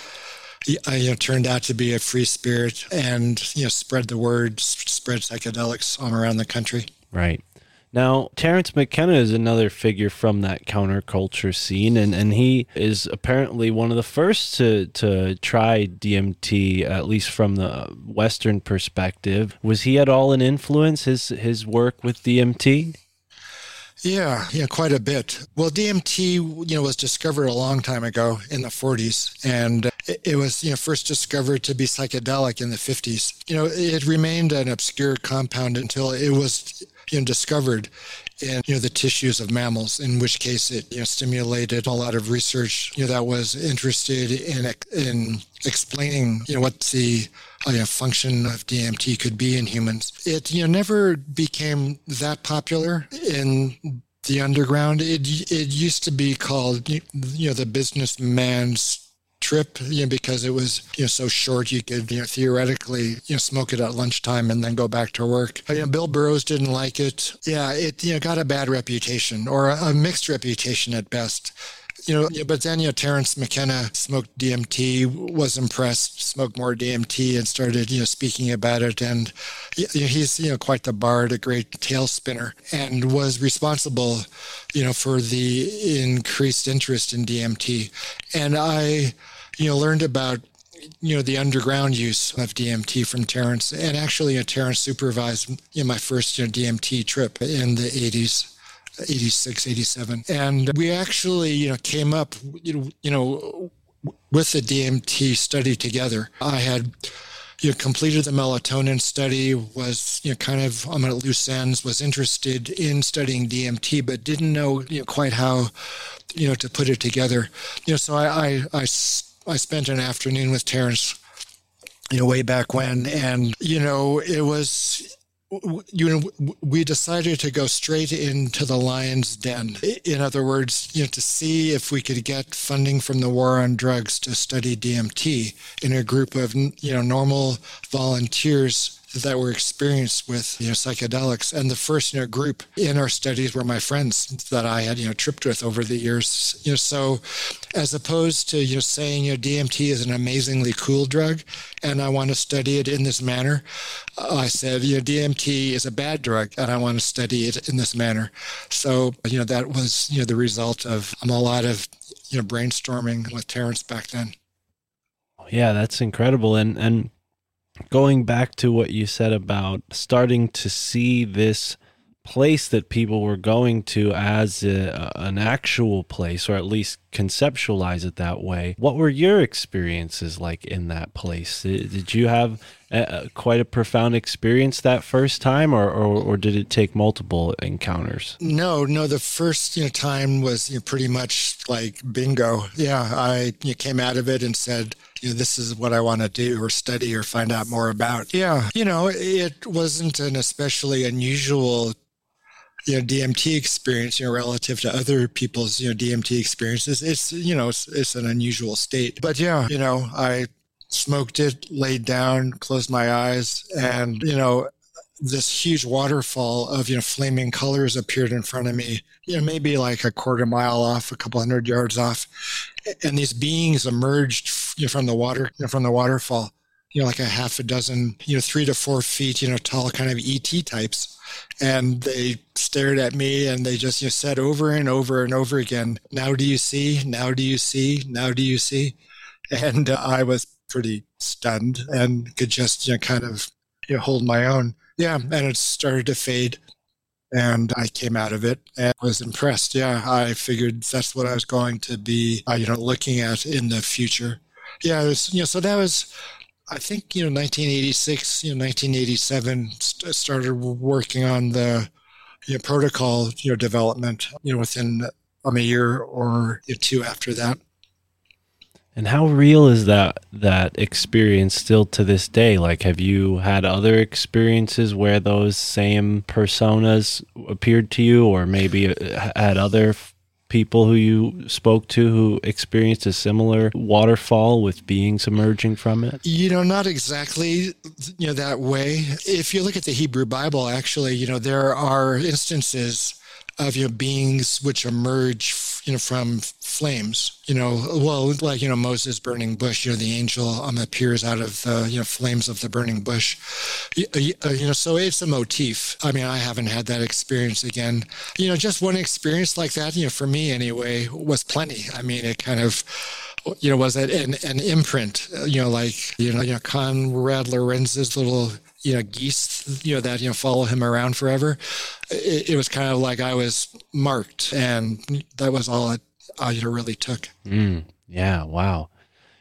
uh, you know turned out to be a free spirit, and you know spread the word, spread psychedelics all around the country. Right. Now, Terence McKenna is another figure from that counterculture scene, and, and he is apparently one of the first to, to try DMT, at least from the Western perspective. Was he at all an influence, his, his work with DMT? Yeah, yeah, quite a bit. Well, DMT, you know, was discovered a long time ago in the 40s, and it, it, was, you know, first discovered to be psychedelic in the 50s. You know, it remained an obscure compound until it was you know, discovered in you know the tissues of mammals in which case it you know stimulated a lot of research you know that was interested in in explaining you know what the uh, you know, function of DMT could be in humans. It you know never became that popular in the underground. It it used to be called you know the businessman's trip, you know, because it was you know so short you could you know theoretically you know smoke it at lunchtime and then go back to work. You know, Bill Burroughs didn't like it. Yeah, it you know got a bad reputation or a, a mixed reputation at best. You know, but then you know Terence McKenna smoked DMT, was impressed, smoked more DMT, and started you know speaking about it. And you know, he's you know quite the bard, a great tale spinner, and was responsible, you know, for the increased interest in DMT. And I you know, learned about you know the underground use of DMT from Terence, and actually, uh, Terence supervised you know, my first you know, DMT trip in the 80s. 86 87 and we actually you know came up you know, you know with the DMT study together i had you know, completed the melatonin study, was you know kind of on at loose ends, was interested in studying DMT, but didn't know you know quite how you know to put it together. You know, so I I, I I spent an afternoon with Terence, you know, way back when, and you know, it was you know, we decided to go straight into the lion's den. In other words, you know, to see if we could get funding from the war on drugs to study DMT in a group of, you know, normal volunteers that were experienced with you know psychedelics. And the first you know group in our studies were my friends that I had you know tripped with over the years. You know so as opposed to you know saying you know DMT is an amazingly cool drug and I want to study it in this manner I said you know DMT is a bad drug and I want to study it in this manner. So you know that was you know the result of um, a lot of you know brainstorming with Terence back then. Yeah that's incredible. And and going back to what you said about starting to see this place that people were going to as a, an actual place or at least conceptualize it that way what were your experiences like in that place? Did you have quite a profound experience that first time or, or, or, did it take multiple encounters no no the first you know, time was you know, pretty much like bingo yeah i you came out of it and said you know, this is what I want to do or study or find out more about. Yeah, you know, it wasn't an especially unusual you know DMT experience, you know, relative to other people's you know DMT experiences. It's you know it's, it's an unusual state, but yeah, you know, I smoked it, laid down, closed my eyes, and you know this huge waterfall of you know flaming colors appeared in front of me you know maybe like a quarter mile off a couple hundred yards off and these beings emerged from the water from the waterfall you know like a half a dozen you know three to four feet you know tall kind of et types and they stared at me and they just you know, said over and over and over again, Now do you see? Now do you see? Now do you see? And uh, I was pretty stunned and could just you know, kind of you know, hold my own. Yeah. And it started to fade. And I came out of it and was impressed. Yeah, I figured that's what I was going to be, uh, you know, looking at in the future. Yeah, was, you know, so that was I think you know 1986, you know 1987 st- started working on the you know, protocol you know development. You know within um, a year or two after that. And how real is that that experience still to this day? Like, have you had other experiences where those same personas appeared to you, or maybe uh, had other people who you spoke to who experienced a similar waterfall with beings emerging from it? You know, not exactly, you know, that way. If you look at the Hebrew Bible, actually, you know, there are instances of you know beings which emerge you know from flames you know well like you know moses burning bush you know the angel um, appears out of the you know flames of the burning bush. Uh, you know so it's a motif. I mean i haven't had that experience again. You know just one experience like that you know for me anyway was plenty. I mean it kind of you know was an, an imprint you know like you know you know Konrad Lorenz's little you know geese you know that you know follow him around forever it, it was kind of like i was marked and that was all it you know really took. Mm, yeah wow.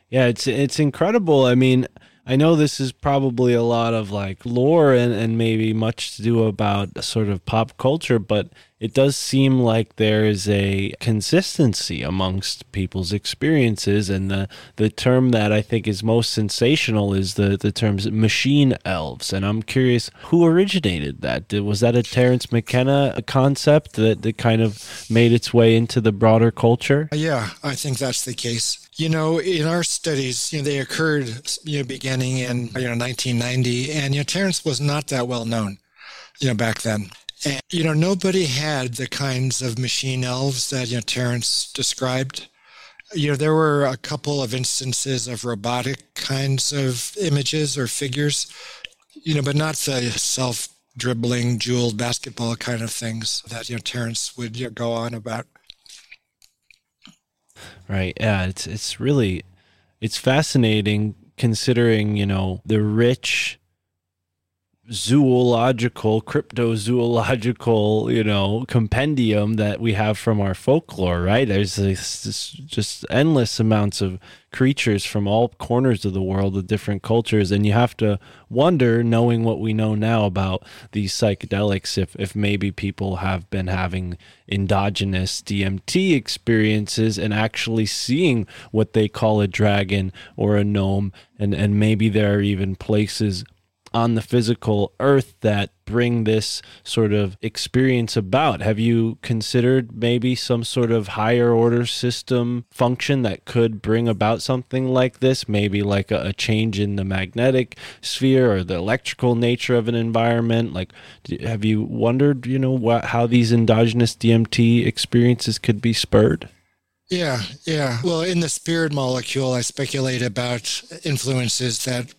Yeah it's it's incredible. I mean I know this is probably a lot of like lore and, and maybe much to do about sort of pop culture, but it does seem like there is a consistency amongst people's experiences. And the, the term that I think is most sensational is the, the terms machine elves. And I'm curious who originated that? Was that a Terence McKenna concept that, that kind of made its way into the broader culture? Yeah, I think that's the case. You know, in our studies, you know, they occurred, you know, beginning in you know 1990, and you know, Terence was not that well known, you know, back then. And you know, nobody had the kinds of machine elves that you know Terence described. You know, there were a couple of instances of robotic kinds of images or figures, you know, but not the self dribbling, jeweled basketball kind of things that you know Terence would you know, go on about. Right. Yeah. It's it's really it's fascinating considering you know the rich zoological, cryptozoological, you know, compendium that we have from our folklore, right? There's this, this, just endless amounts of creatures from all corners of the world with different cultures. And you have to wonder, knowing what we know now about these psychedelics, if, if maybe people have been having endogenous DMT experiences and actually seeing what they call a dragon or a gnome. And, and maybe there are even places on the physical earth that bring this sort of experience about. Have you considered maybe some sort of higher order system function that could bring about something like this? Maybe like a, a change in the magnetic sphere or the electrical nature of an environment? Like, have you wondered, you know, what, how these endogenous DMT experiences could be spurred? Yeah, yeah. Well, in the spirit molecule, I speculate about influences that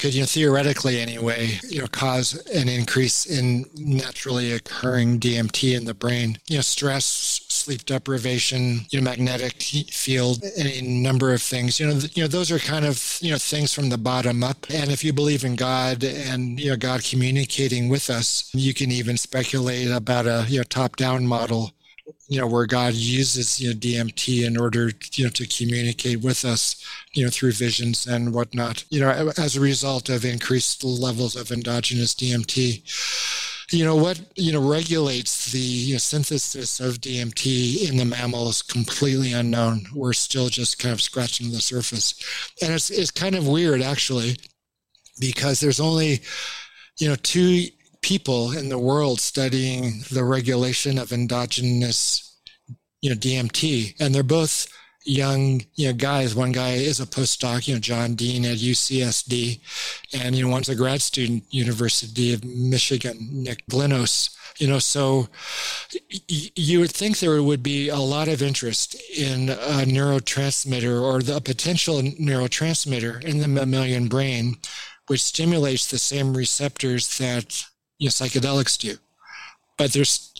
could, you know, theoretically anyway, you know, cause an increase in naturally occurring DMT in the brain. You know, stress sleep deprivation, you know, magnetic field, any number of things. You know, th- you know, those are kind of you know things from the bottom up. And if you believe in God and you know God communicating with us, you can even speculate about a you know top down model you know where god uses you know dmt in order you know to communicate with us you know through visions and whatnot. You know as a result of increased levels of endogenous dmt you know what you know regulates the you know, synthesis of dmt in the mammal is completely unknown. We're still just kind of scratching the surface. And it's, it's kind of weird actually because there's only you know two people in the world studying the regulation of endogenous you know DMT and they're both young you know guys. One guy is a postdoc you know Jon Dean at UCSD and you know one's a grad student University of Michigan Nick Glynos you know so you would think there would be a lot of interest in a neurotransmitter or the potential neurotransmitter in the mammalian brain which stimulates the same receptors that you know, psychedelics do. But there's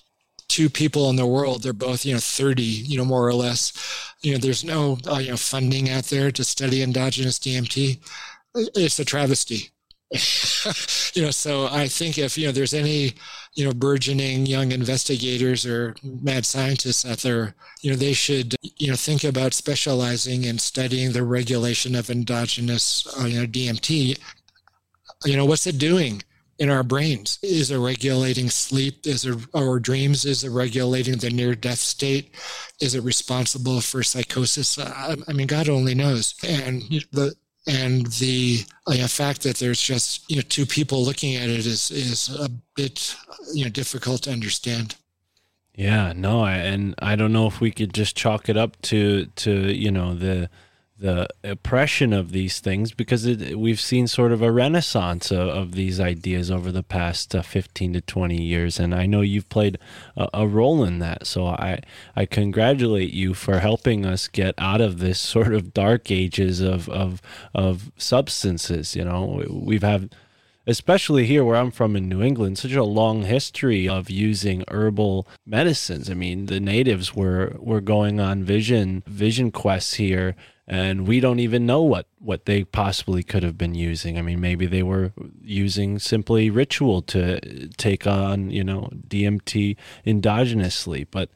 two people in the world. They're both, you know, 30, you know, more or less. You know, there's no, uh, you know, funding out there to study endogenous DMT. It's a travesty. (laughs) you know, so I think if, you know, there's any, you know, burgeoning young investigators or mad scientists out there, you know, they should, you know, think about specializing in studying the regulation of endogenous, uh, you know, DMT. You know, what's it doing? In our brains. Is it regulating sleep? Is it our dreams? Is it regulating the near death state? Is it responsible for psychosis? I, I mean, God only knows. And the and the uh, fact that there's just you know two people looking at it is is a bit you know difficult to understand. Yeah, no, and I don't know if we could just chalk it up to to you know the the oppression of these things because it, we've seen sort of a renaissance of, of these ideas over the past uh, 15 to 20 years. And i know you've played a, a, role in that. So i i congratulate you for helping us get out of this (laughs) sort of dark ages of of of substances you know. We've had especially here where I'm from in New England, such a long history of using herbal medicines. I mean, the natives were were going on vision vision quests here and we don't even know what what they possibly could have been using. I mean, maybe they were using simply ritual to take on, you know, DMT endogenously, but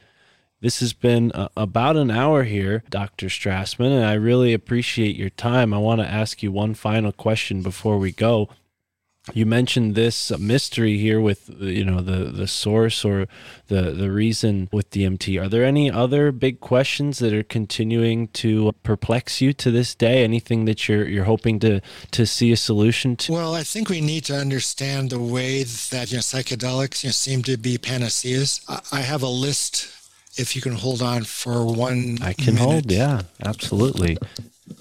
this has been uh, about an hour here, Dr. Strassman, and I really appreciate your time. I want to ask you one final question before we go you mentioned this mystery here with you know the the source or the the reason with DMT. Are there any other big questions that are continuing to perplex you to this day? Anything that you're you're hoping to to see a solution to? Well, I think we need to understand the way that you know psychedelics you know, seem to be panaceas. I have a list. If you can hold on for one, I can minute. hold. Yeah, absolutely.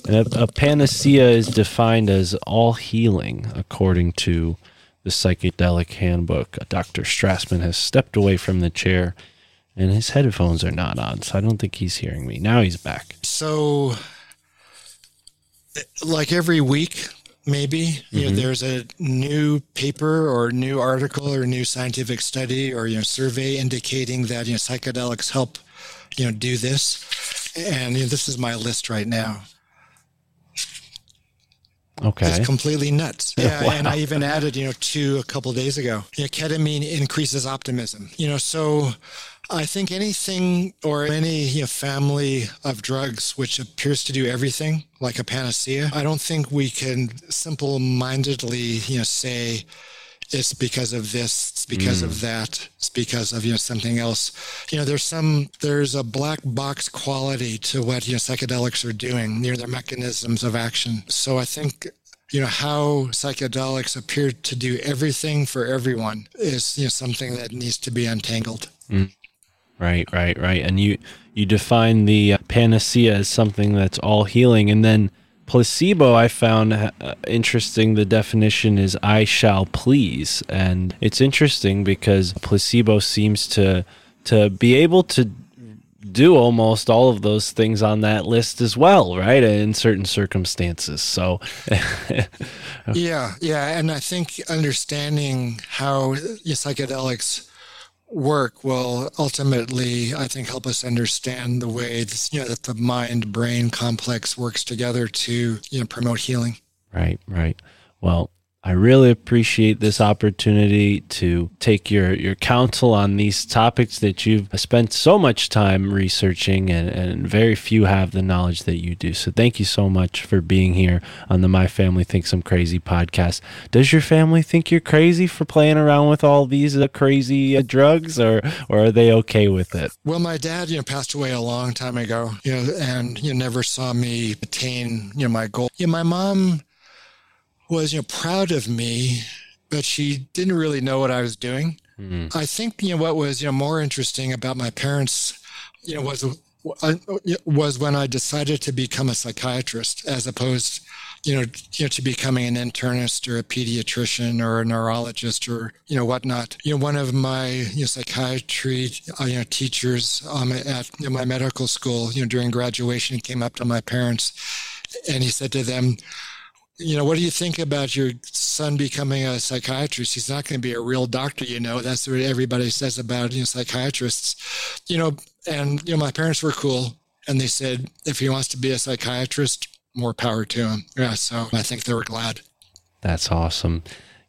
A, a, panacea is defined as all healing, according to the psychedelic handbook. Dr. Strassman has stepped away from the chair and his headphones are not on, so I don't think he's hearing me. Now he's back. So, like every week, maybe mm-hmm. you know, mm-hmm. there's a new paper or new article or new scientific study or you know survey indicating that you know psychedelics help you know do this and you know, this is my list right now Okay. It's completely nuts. (laughs) Yeah. Wow. And I even added, you know, two a couple days ago. You know, ketamine increases optimism. You know, so I think anything or any you know, family of drugs which appears to do everything like a panacea, I don't think we can simple mindedly, you know, say it's because of this, it's because mm. of that, it's because of you know something else. You know, there's some there's a black box quality to what you know psychedelics are doing near their mechanisms of action. So I think you know how psychedelics appear to do everything for everyone is you know something that needs to be untangled. Mm. Right, right, right. And you you define the uh, panacea as something that's all healing, and then placebo i found uh, interesting the definition is i shall please. And it's interesting because placebo seems to to be able to do almost all of those things on that list as well right in certain circumstances. So (laughs) yeah yeah and i think understanding how psychedelics work will ultimately, I think, help us understand the way this, you know, that the mind brain complex works together to you know promote healing. Right, right. Well, I really appreciate this opportunity to take your, your counsel on these topics that you've spent so much time researching, and, and very few have the knowledge that you do. So, thank you so much for being here on the My Family Thinks I'm Crazy podcast. Does your family think you're crazy for playing around with all these uh, crazy uh, drugs, or, or are they okay with it? Well, my dad, you know, passed away a long time ago, you know, and you never saw me attain, you know, my goal. Yeah, my mom was you know proud of me, but she didn't really know what I was doing. Mm. I think you know what was you know more interesting about my parents, you know, was uh, was when I decided to become a psychiatrist as opposed, you know, you know, to becoming an internist or a pediatrician or a neurologist or you know whatnot. You know, one of my you know, psychiatry uh, you know teachers um, at you know, my medical school, you know, during graduation, came up to my parents, and he said to them you know, what do you think about your son becoming a psychiatrist? He's not going to be a real doctor, you know. That's what everybody says about you know psychiatrists, you know. And you know, my parents were cool, and they said if he wants to be a psychiatrist, more power to him. Yeah, so I think they were glad. That's awesome.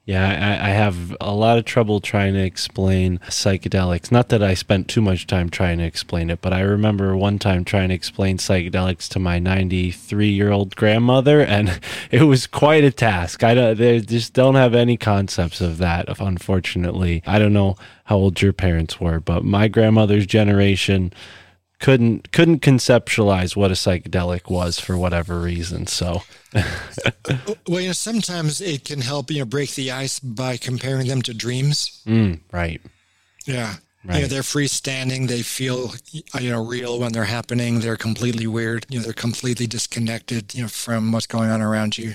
Yeah, I, I, have a lot of trouble trying to explain psychedelics. Not that I spent too much time trying to explain it, but I remember one time trying to explain psychedelics to my 93 year old grandmother, and (laughs) it was quite a task. I don't, they just don't have any concepts of that, unfortunately. I don't know how old your parents were, but my grandmother's generation couldn't couldn't conceptualize what a psychedelic was for whatever reason. So, (laughs) well, you know, sometimes it can help you know break the ice by comparing them to dreams. Mm, right. Yeah. Right. You know, they're freestanding. They feel, you know, real when they're happening. They're completely weird. You know, they're completely disconnected, you know, from what's going on around you.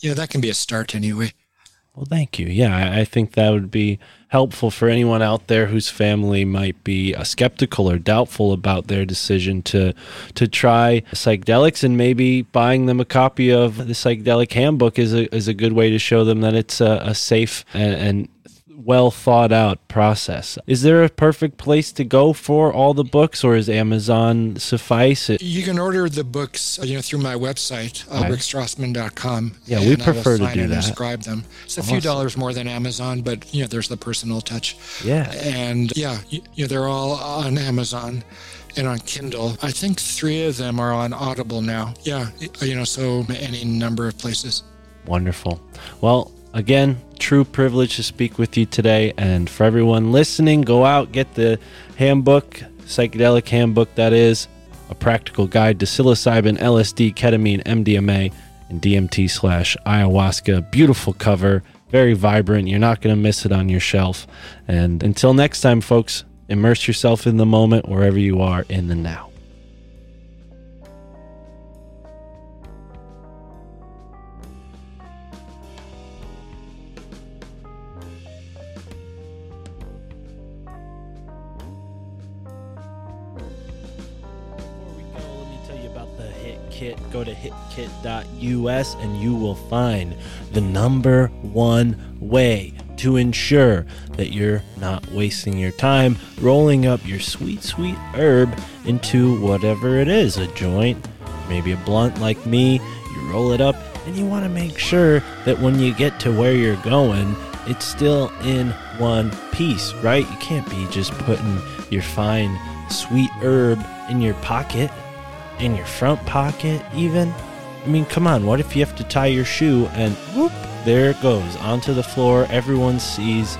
You know, that can be a start anyway. Well, thank you. Yeah, I, I think that would be helpful for anyone out there whose family might be uh, skeptical or doubtful about their decision to to try psychedelics, and maybe buying them a copy of the psychedelic handbook is a is a good way to show them that it's a, a safe and, and well thought out process. Is there a perfect place to go for all the books, or is Amazon suffice? It? You can order the books, uh, you know, through my website, uh, Okay. rickstrassman.com. Yeah, we and I will prefer to do and that. Inscribe them. It's a few dollars more than Amazon, but you know, there's the personal touch. Yeah. And yeah, you, you know, they're all on Amazon and on Kindle. I think three of them are on Audible now. Yeah, you know, so any number of places. Wonderful. Well, again, true privilege to speak with you today. And for everyone listening, go out, get the handbook, psychedelic handbook, that is a practical guide to psilocybin, LSD, ketamine, MDMA, and DMT slash ayahuasca. Beautiful cover, very vibrant. You're not going to miss it on your shelf. And until next time, folks, immerse yourself in the moment wherever you are in the now. Go to hitkit.us and you will find the number one way to ensure that you're not wasting your time rolling up your sweet, sweet herb into whatever it is a joint, maybe a blunt like me. You roll it up and you want to make sure that when you get to where you're going, it's still in one piece, right? You can't be just putting your fine sweet herb in your pocket, in your front pocket, even. I mean, come on, what if you have to tie your shoe and whoop, there it goes onto the floor? Everyone sees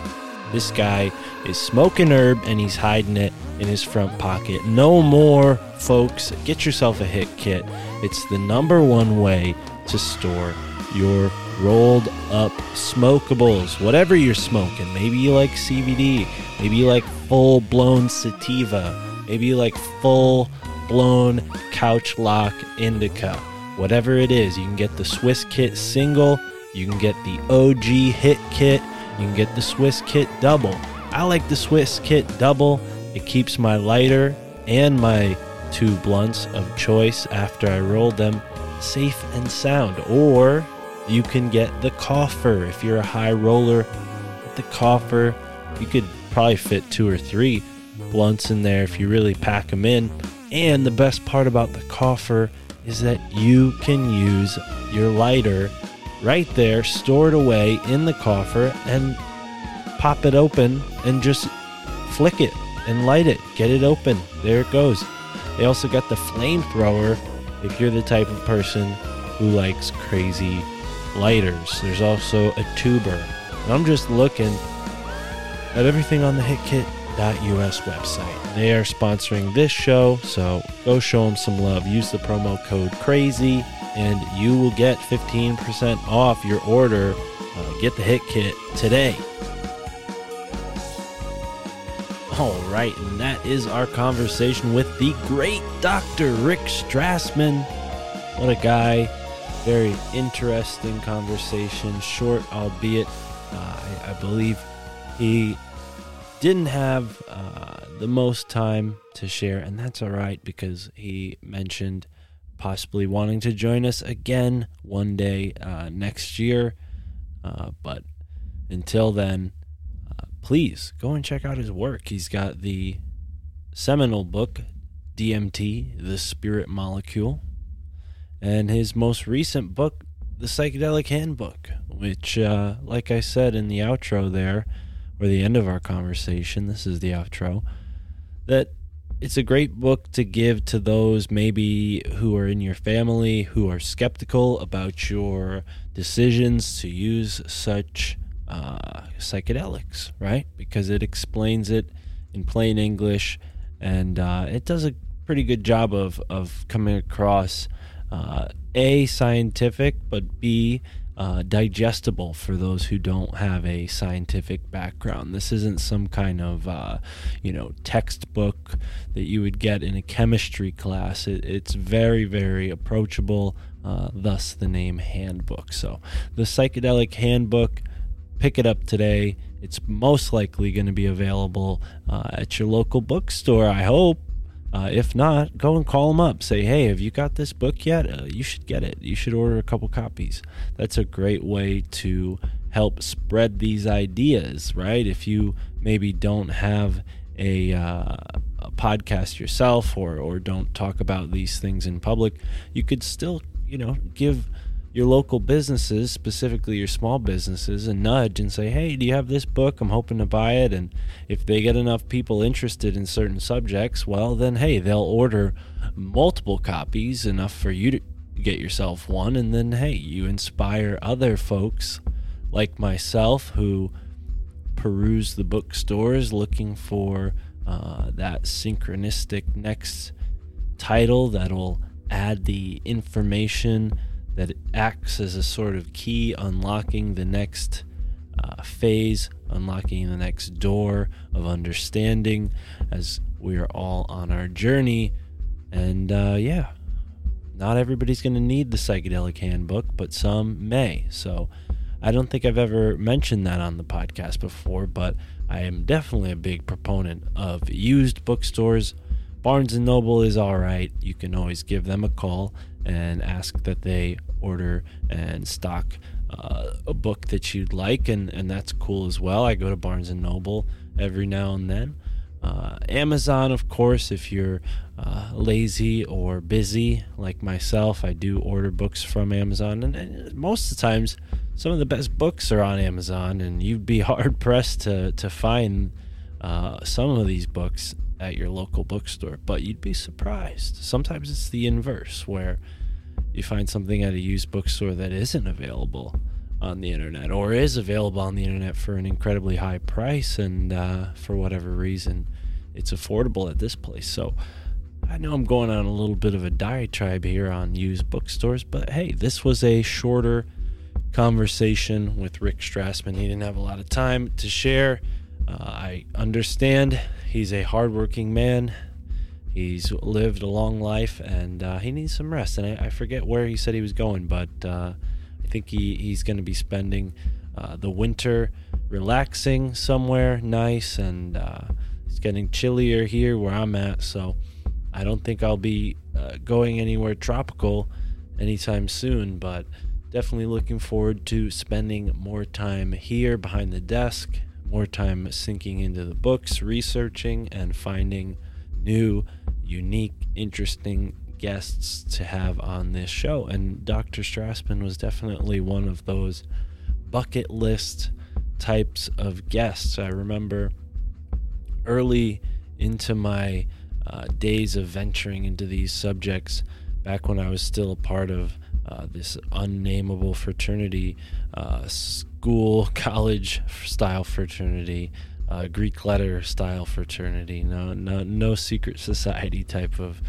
this guy is smoking herb and he's hiding it in his front pocket. No more, folks. Get yourself a hit kit. It's the number one way to store your rolled up smokables. Whatever you're smoking. Maybe you like CBD. Maybe you like full blown sativa. Maybe you like full blown couch lock indica. Whatever it is, you can get the Swiss Kit single. You can get the OG hit kit. You can get the Swiss Kit double. I like the Swiss Kit double. It keeps my lighter and my two blunts of choice after I rolled them safe and sound. Or you can get the coffer if you're a high roller. The coffer, you could probably fit two or three blunts in there if you really pack them in. And the best part about the coffer is that you can use your lighter right there, stored away in the coffer, and pop it open and just flick it and light it. Get it open. There it goes. They also got the flamethrower if you're the type of person who likes crazy lighters. There's also a tuber. And I'm just looking at everything on the hitkit.us website. They are sponsoring this show, so go show them some love. Use the promo code CRAZY and you will get 15% off your order. Uh, get the Hit Kit today. All right, and that is our conversation with the great Dr. Rick Strassman. What a guy. Very interesting conversation. Short, albeit, uh, I, I, believe he didn't have uh, the most time to share, and that's all right because he mentioned possibly wanting to join us again one day uh, next year. Uh, but until then, please go and check out his work. He's got the seminal book, DMT, The Spirit Molecule, and his most recent book, The Psychedelic Handbook, which, uh, like I said in the outro there, or the end of our conversation, this is the outro, that it's a great book to give to those maybe who are in your family who are skeptical about your decisions to use such uh, psychedelics, right? Because it explains it in plain English, and uh, it does a pretty good job of of coming across uh, a scientific, but b uh, digestible for those who don't have a scientific background. This isn't some kind of, uh, you know, textbook that you would get in a chemistry class. It, it's very, very approachable. Uh, thus, the name handbook. So, the psychedelic handbook pick it up today. It's most likely going to be available uh, at your local bookstore, I hope. Uh, if not, go and call them up. Say, hey, have you got this book yet? Uh, you should get it. You should order a couple copies. That's a great way to help spread these ideas, right? If you maybe don't have a, uh, a podcast yourself or, or don't talk about these things in public, you could still, you know, give your local businesses, specifically your small businesses, and nudge and say, hey, do you have this book? I'm hoping to buy it. And if they get enough people interested in certain subjects, well, then hey, they'll order multiple copies, enough for you to get yourself one. And then hey, you inspire other folks like myself who peruse the bookstores looking for uh, that synchronistic next title that'll add the information that acts as a sort of key unlocking the next uh, phase, unlocking the next door of understanding as we are all on our journey. And uh, yeah, not everybody's going to need the psychedelic handbook, but some may. So I don't think I've ever mentioned that on the podcast before, but I am definitely a big proponent of used bookstores. Barnes and Noble is all right. You can always give them a call and ask that they order and stock uh, a book that you'd like, and, and that's cool as well. I go to Barnes and Noble every now and then. Uh, Amazon, of course, if you're uh, lazy or busy like myself, I do order books from Amazon, and, and, most of the times, some of the best books are on Amazon, and you'd be (laughs) hard pressed to to find uh, some of these books at your local bookstore, but you'd be surprised. Sometimes it's the inverse, where you find something at a used bookstore that isn't available on the internet or is available on the internet for an incredibly high price and uh, for whatever reason it's affordable at this place. So i know i'm going on a little bit of a diatribe here on used bookstores but hey this was a shorter conversation with rick strassman. He didn't have a lot of time to share. Uh, i understand he's a hardworking man He's lived a long life and uh, he needs some rest. And I, I, forget where he said he was going, but uh, I think he, he's going to be spending uh, the winter relaxing somewhere nice. And uh, it's getting chillier here where I'm at. So I don't think I'll be uh, going anywhere tropical anytime soon, but definitely looking forward to spending more time here behind the desk, more time sinking into the books, researching, and finding new, unique, interesting guests to have on this show. And Dr. Strassman was definitely one of those bucket list types of guests. I remember early into my uh, days of venturing into these subjects, back when I was still a part of uh, this unnamable fraternity, uh, school, (laughs) college style fraternity, uh, Greek letter style fraternity, no, no, no secret society type of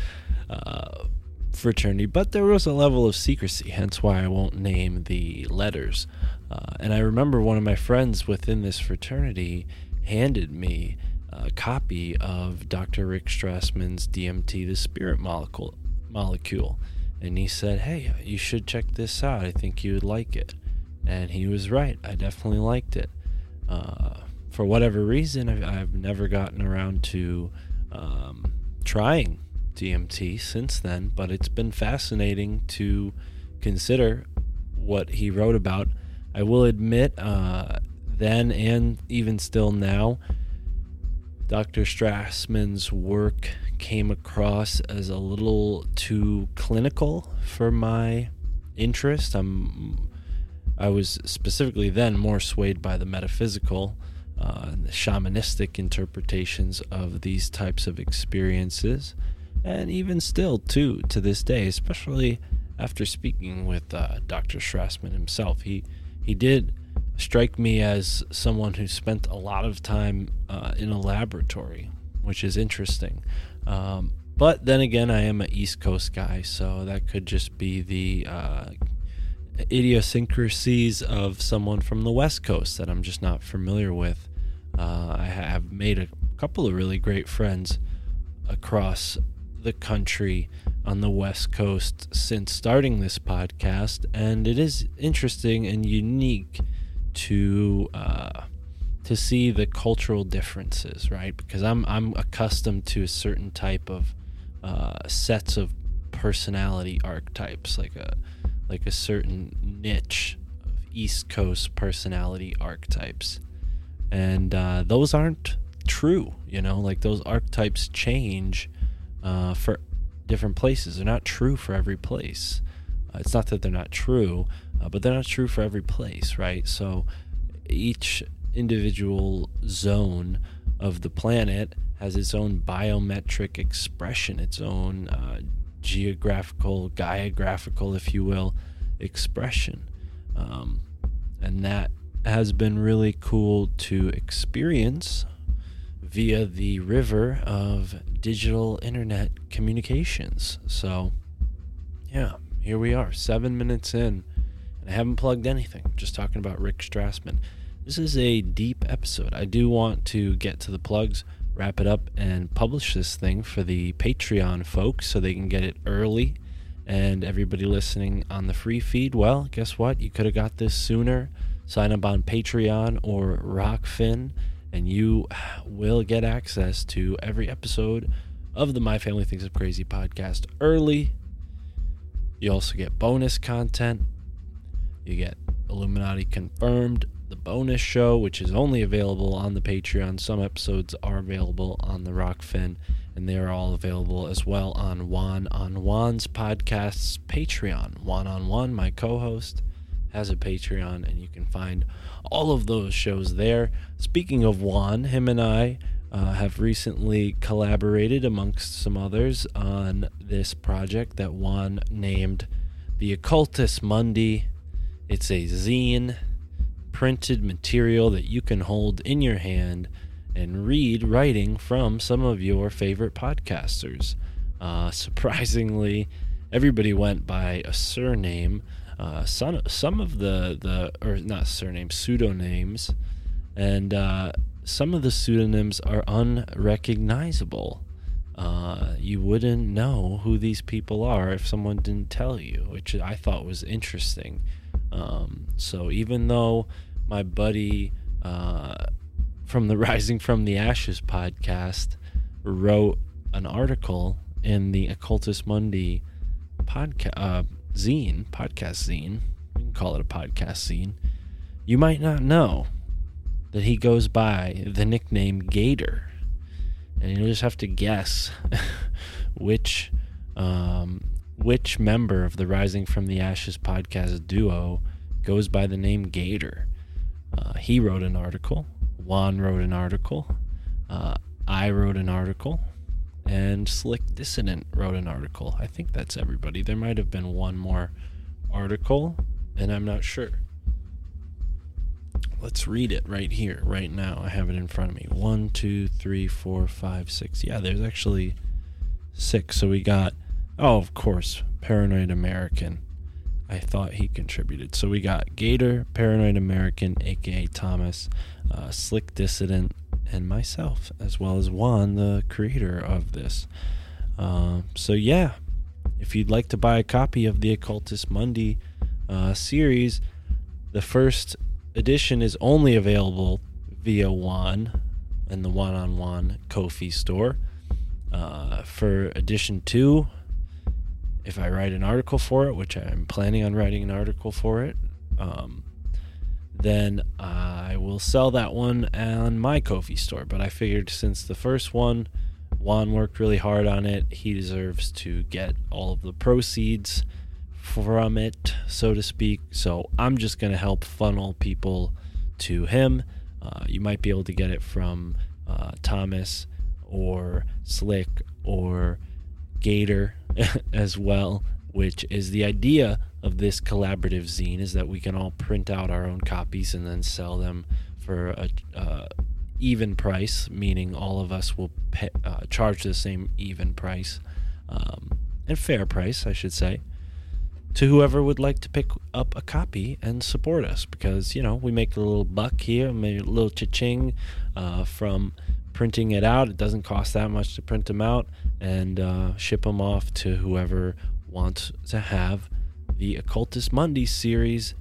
uh, fraternity, but there was a level of secrecy, hence why I won't name the letters. Uh, and I remember one of my friends within this fraternity handed me a copy of Dr. Rick Strassman's DMT, the spirit molecule, molecule. And he said, Hey, you should check this out. I think you would like it. And he was right. I definitely liked it. Uh, for whatever reason, I've, I've, never gotten around to um, trying DMT since then, but it's been fascinating to consider what he wrote about. I will admit, uh, then and even still now, Dr. Strassman's work came across as a little too clinical for my interest. I'm I was specifically then more swayed by the metaphysical, uh, shamanistic interpretations of these types of experiences, and even still, too, to this day, especially after speaking with uh, Dr. Strassman himself, he he did strike me as someone who spent a lot of time uh, in a laboratory, which is interesting. Um, but then again, I am an East Coast guy, so that could just be the uh, idiosyncrasies of someone from the West Coast that I'm just not familiar with. Uh, I have made a couple of really great friends across the country on the West Coast since starting this podcast, and it is interesting and unique to uh, to see the cultural differences, right? Because I'm I'm accustomed to a certain type of uh, sets of personality archetypes, like a like a certain niche of East Coast personality archetypes, and uh, those aren't true. You know, like those archetypes change uh, for different places. They're not true for every place. Uh, it's not that they're not true, uh, but they're not true for every place, right? So each individual zone of the planet has its own biometric expression, its own uh, geographical, geographical, if you will, expression. Um, and that has been really cool to experience via the river of digital internet communications. So, yeah, here we are, seven minutes in, and I haven't plugged anything, just talking about Rick Strassman. This is a deep episode. I do want to get to the plugs wrap it up and publish this thing for the Patreon folks so they can get it early. And everybody listening on the free feed, well, guess what? You could have got this sooner. Sign up on Patreon or Rokfin, and you will get access to every episode of the My Family Thinks I'm Crazy podcast early. You also get bonus content. You get Illuminati Confirmed the bonus show, which is only available on the Patreon. Some episodes are available on the Rokfin, and they are all available as well on Juan on Juan's podcast's Patreon. Juan on Juan, my co host, has a Patreon, and you can find all of those shows there. Speaking of Juan, him and I uh, have recently collaborated, amongst some others, on this project that Juan named The Occultist Mundi. It's a zine printed material that you can hold in your hand and read writing from some of your favorite podcasters. Uh, (laughs) surprisingly, everybody went by a surname. Uh, some some of the the or not surnames pseudonyms, and uh, some of the pseudonyms are unrecognizable. Uh, you wouldn't know who these people are if someone didn't tell you, which I thought was interesting. Um, so even though my buddy uh, from the (laughs) Rising from the Ashes podcast wrote an article in the Occultist Mundi podcast uh, zine, podcast zine. We can call it a podcast zine. You might not know that he goes by the nickname Gator. And you'll just have to guess (laughs) which um, which member of the Rising from the Ashes podcast duo goes by the name Gator. Uh, he wrote an article. Juan wrote an article. Uh, I wrote an article. And Slick Dissident wrote an article. I think that's everybody. There might have been one more article, and I'm not sure. Let's read it right here, right now. I have it in front of me. One, two, three, four, five, six. Yeah, there's actually six. So we got, oh, of course, Paranoid American. I thought he contributed. So we got Gator, Paranoid American, aka Thomas, uh, Slick Dissident, and myself, as well as Juan, the creator of this. Uh, so yeah, if you'd like to buy a copy of the Occultist Monday uh, series, the first edition is only available via Juan and the Juan on Juan Ko-fi store. Uh, for edition two, if I write an article for it, which I'm planning on writing an article for it, um, then I will sell that one on my Ko-fi store. But I figured since the first one, Juan worked really hard on it, he deserves to get all of the proceeds from it, so to speak. So I'm just going to help funnel people to him. Uh, you might be able to get it from uh, Thomas or Slick or Gator (laughs) as well, which is the idea of this collaborative zine is that we can all print out our own copies and then sell them for a uh, even price, meaning all of us will pay, uh, charge the same even price um, and fair price, I should say, to whoever would like to pick up a copy and support us because you know we make a little buck here, maybe a little cha-ching uh, from printing it out. It doesn't cost that much to print them out and uh, ship them off to whoever wants to have the Occultist Monday series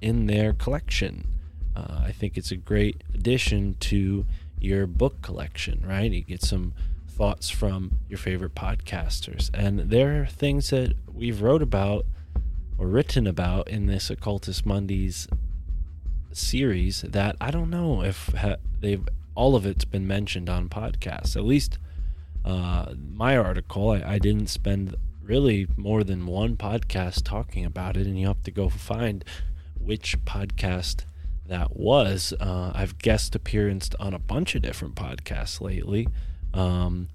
in their collection. Uh, I think it's a great addition to your book collection, right? You get some thoughts from your favorite podcasters, and there are things that we've wrote about or written about in this Occultist Mondays series that I don't know if ha- they've all of it's been mentioned on podcasts. At least uh, my article, I, I didn't spend really more than one podcast talking about it, and you have to go find which podcast that was. Uh, I've guest appearanced on a bunch of different podcasts lately. Um,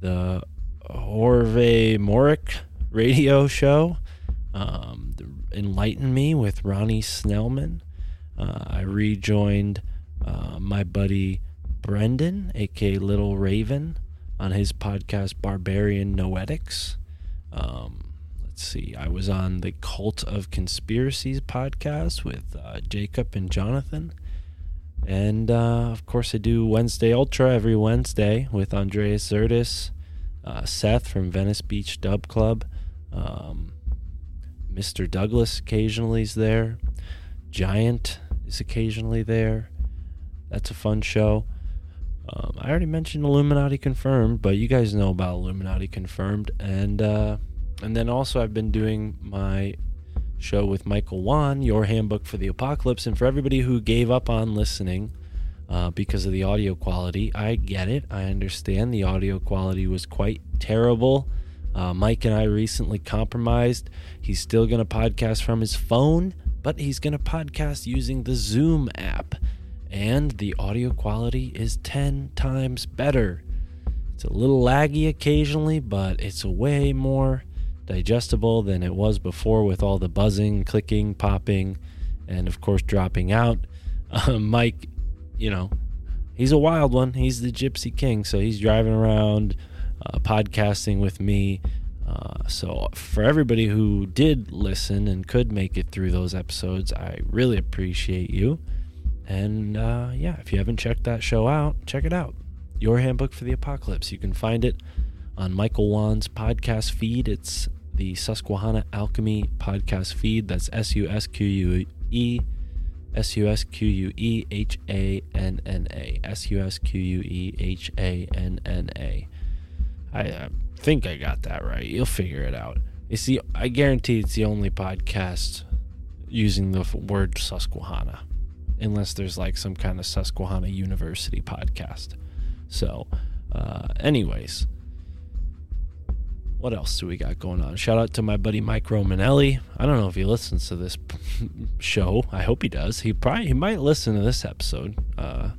the Horve Morick radio show, um, Enlighten Me with Ronnie Snellman. Uh, I rejoined uh, my buddy Brendan, aka Little Raven, on his podcast Barbarian Noetics. Um, let's see, I was on the Cult of Conspiracies podcast with uh, Jacob and Jonathan. And uh, of course, I do Wednesday Ultra every Wednesday with Andreas Zertis, uh, Seth from Venice Beach Dub Club, um, Mr. Douglas occasionally is there, Giant is occasionally there. That's a fun show. Um, I already mentioned Illuminati Confirmed, but you guys know about Illuminati Confirmed, and uh, and then also I've been doing my show with Michael Wan, Your Handbook for the Apocalypse, and for everybody who gave up on listening uh, because of the audio quality, I get it. I understand the audio quality was quite terrible. Uh, Mike and I recently compromised. He's still going to podcast from his phone, but he's going to podcast using the Zoom app and the audio quality is 10 times better. It's a little laggy occasionally, but it's way more digestible than it was before with all the buzzing, clicking, popping, and of course dropping out. (laughs) Uh, Mike, you know, he's a wild one. He's the Gypsy King, so he's driving around, uh, podcasting with me. Uh, so, for everybody who did listen and could make it through those episodes, I really appreciate you. And uh, yeah, if you haven't checked that show out, check it out. Your Handbook for the Apocalypse. You can find it on Michael Wan's podcast feed. It's the Susquehanna Alchemy podcast feed. That's S U S Q U E S U S Q U E H A N N A. S U S Q U E H A N N A. I think I got that right. You'll figure it out. It's the I guarantee it's the only podcast using the word Susquehanna unless there's like some kind of Susquehanna University podcast. So, uh, anyways, what else do we got going on? Shout out to my buddy Mike Romanelli. I don't know if he listens to this (laughs) show. I hope he does. He probably he might listen to this episode. Uh,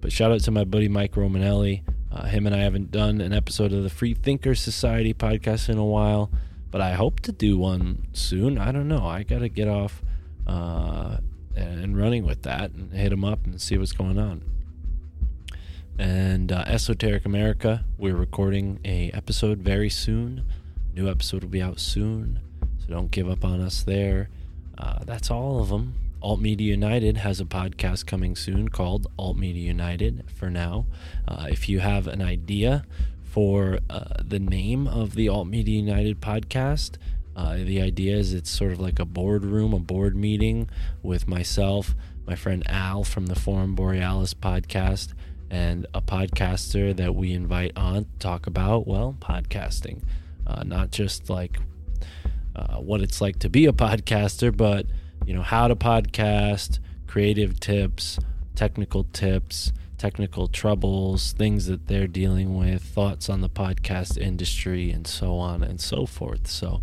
but shout out to my buddy Mike Romanelli. Uh, him and I haven't done an episode of the Free Thinker Society podcast in a while, but I hope to do one soon. I don't know. I got to get off uh, and running with that and hit them up and see what's going on. And uh, Esoteric America, we're recording a episode very soon. New episode will be out soon, so don't give up on us there. Uh, that's all of them. Alt Media United has a podcast coming soon called Alt Media United for now. Uh, if you have an idea for uh, the name of the Alt Media United podcast, uh, the idea is it's sort of like a boardroom, a board meeting with myself, my friend Al from the Forum Borealis podcast, and a podcaster that we invite on to talk about, well, podcasting. Uh, not just like uh, what it's like to be a podcaster, but you know how to podcast, creative tips, technical tips, technical troubles, things that they're dealing with, thoughts on the podcast industry, and so on and so forth. So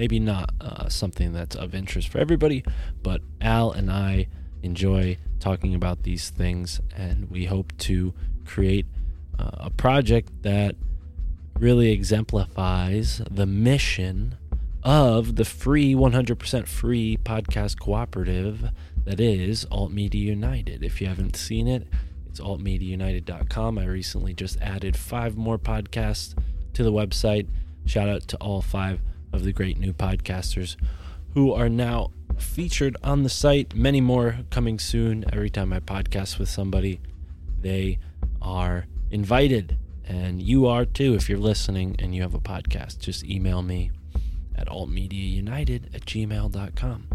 maybe not uh, something that's of interest for everybody, but Al and I enjoy talking about these things, and we hope to create uh, a project that really exemplifies the mission of the free 100% free podcast cooperative that is Alt Media United. If you haven't seen it, it's altmediaunited.com. I recently just added five more podcasts to the website. Shout out to all five of the great new podcasters who are now featured on the site. Many more coming soon. Every time I podcast with somebody, they are invited. And you are too if you're listening and you have a podcast. Just email me at altmediaunited at gmail.com.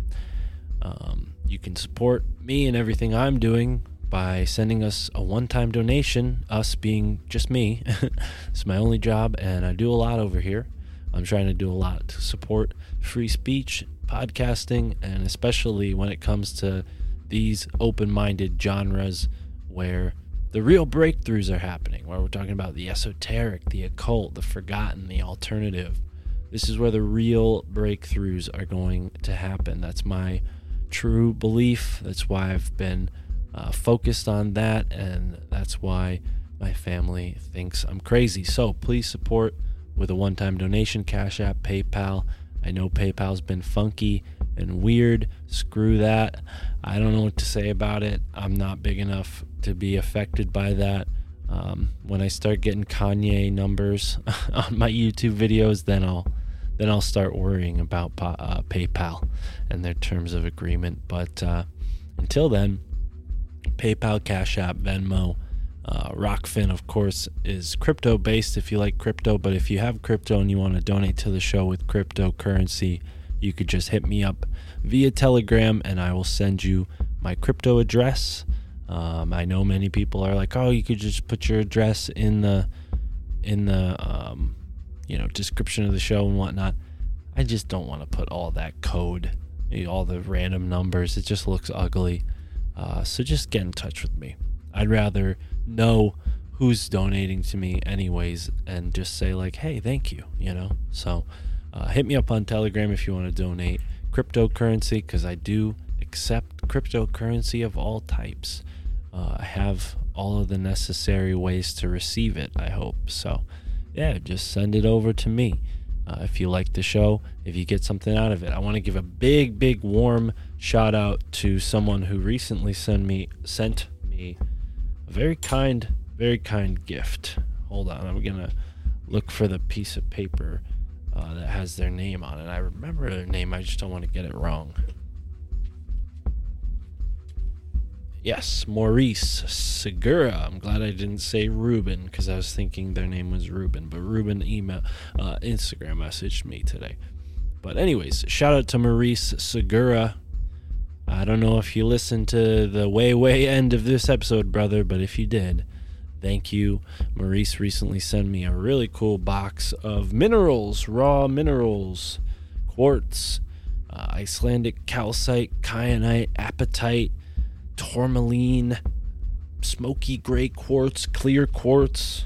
Um, you can support me and everything I'm doing by sending us a one time donation, us being just me. (laughs) it's my only job, and I do a lot over here. I'm trying to do a lot to support free speech, podcasting, and especially when it comes to these open minded genres where the real breakthroughs are happening, where we're talking about the esoteric, the occult, the forgotten, the alternative. This is where the real breakthroughs are going to happen. That's my true belief. That's why I've been uh, focused on that, and that's why my family thinks I'm crazy. So please support with a one time donation, Cash App, PayPal. I know PayPal's been funky and weird. Screw that. I don't know what to say about it. I'm not big enough to be affected by that. Um, when I start getting Kanye numbers (laughs) on my YouTube videos, then I'll then I'll start worrying about uh, PayPal and their terms of agreement. But uh, until then, PayPal, Cash App, Venmo, uh, Rokfin, of course, is crypto based if you like crypto. But if you have crypto and you want to donate to the show with cryptocurrency, you could just hit me up via Telegram and I will send you my crypto address. Um, I know many people are like, "Oh, you could just put your address in the in the um, you know description of the show and whatnot." I just don't want to put all that code, all the random numbers. It just looks ugly. Uh, so just get in touch with me. I'd rather know who's donating to me, anyways, and just say like, "Hey, thank you," you know. So uh, hit me up on Telegram if you want to donate cryptocurrency because I do accept cryptocurrency of all types. Uh, I have all of the necessary ways to receive it. I hope so. Yeah, just send it over to me. Uh, if you like the show, if you get something out of it, I want to give a big, big, warm shout out to someone who recently sent me sent me very kind, very kind gift. Hold on, I'm gonna look for the piece of paper uh, that has their name on it. I remember their name, I just don't want to get it wrong. Yes, Maurice Segura. I'm glad I didn't say Ruben because I was thinking their name was Ruben, but Ruben email uh, Instagram messaged me today. But anyways, shout out to Maurice Segura. I don't know if you listened to the way way end of this episode, brother, but if you did, thank you. Maurice recently sent me a really cool box of minerals, raw minerals, quartz, uh, Icelandic calcite, kyanite, apatite tourmaline, smoky gray quartz, clear quartz,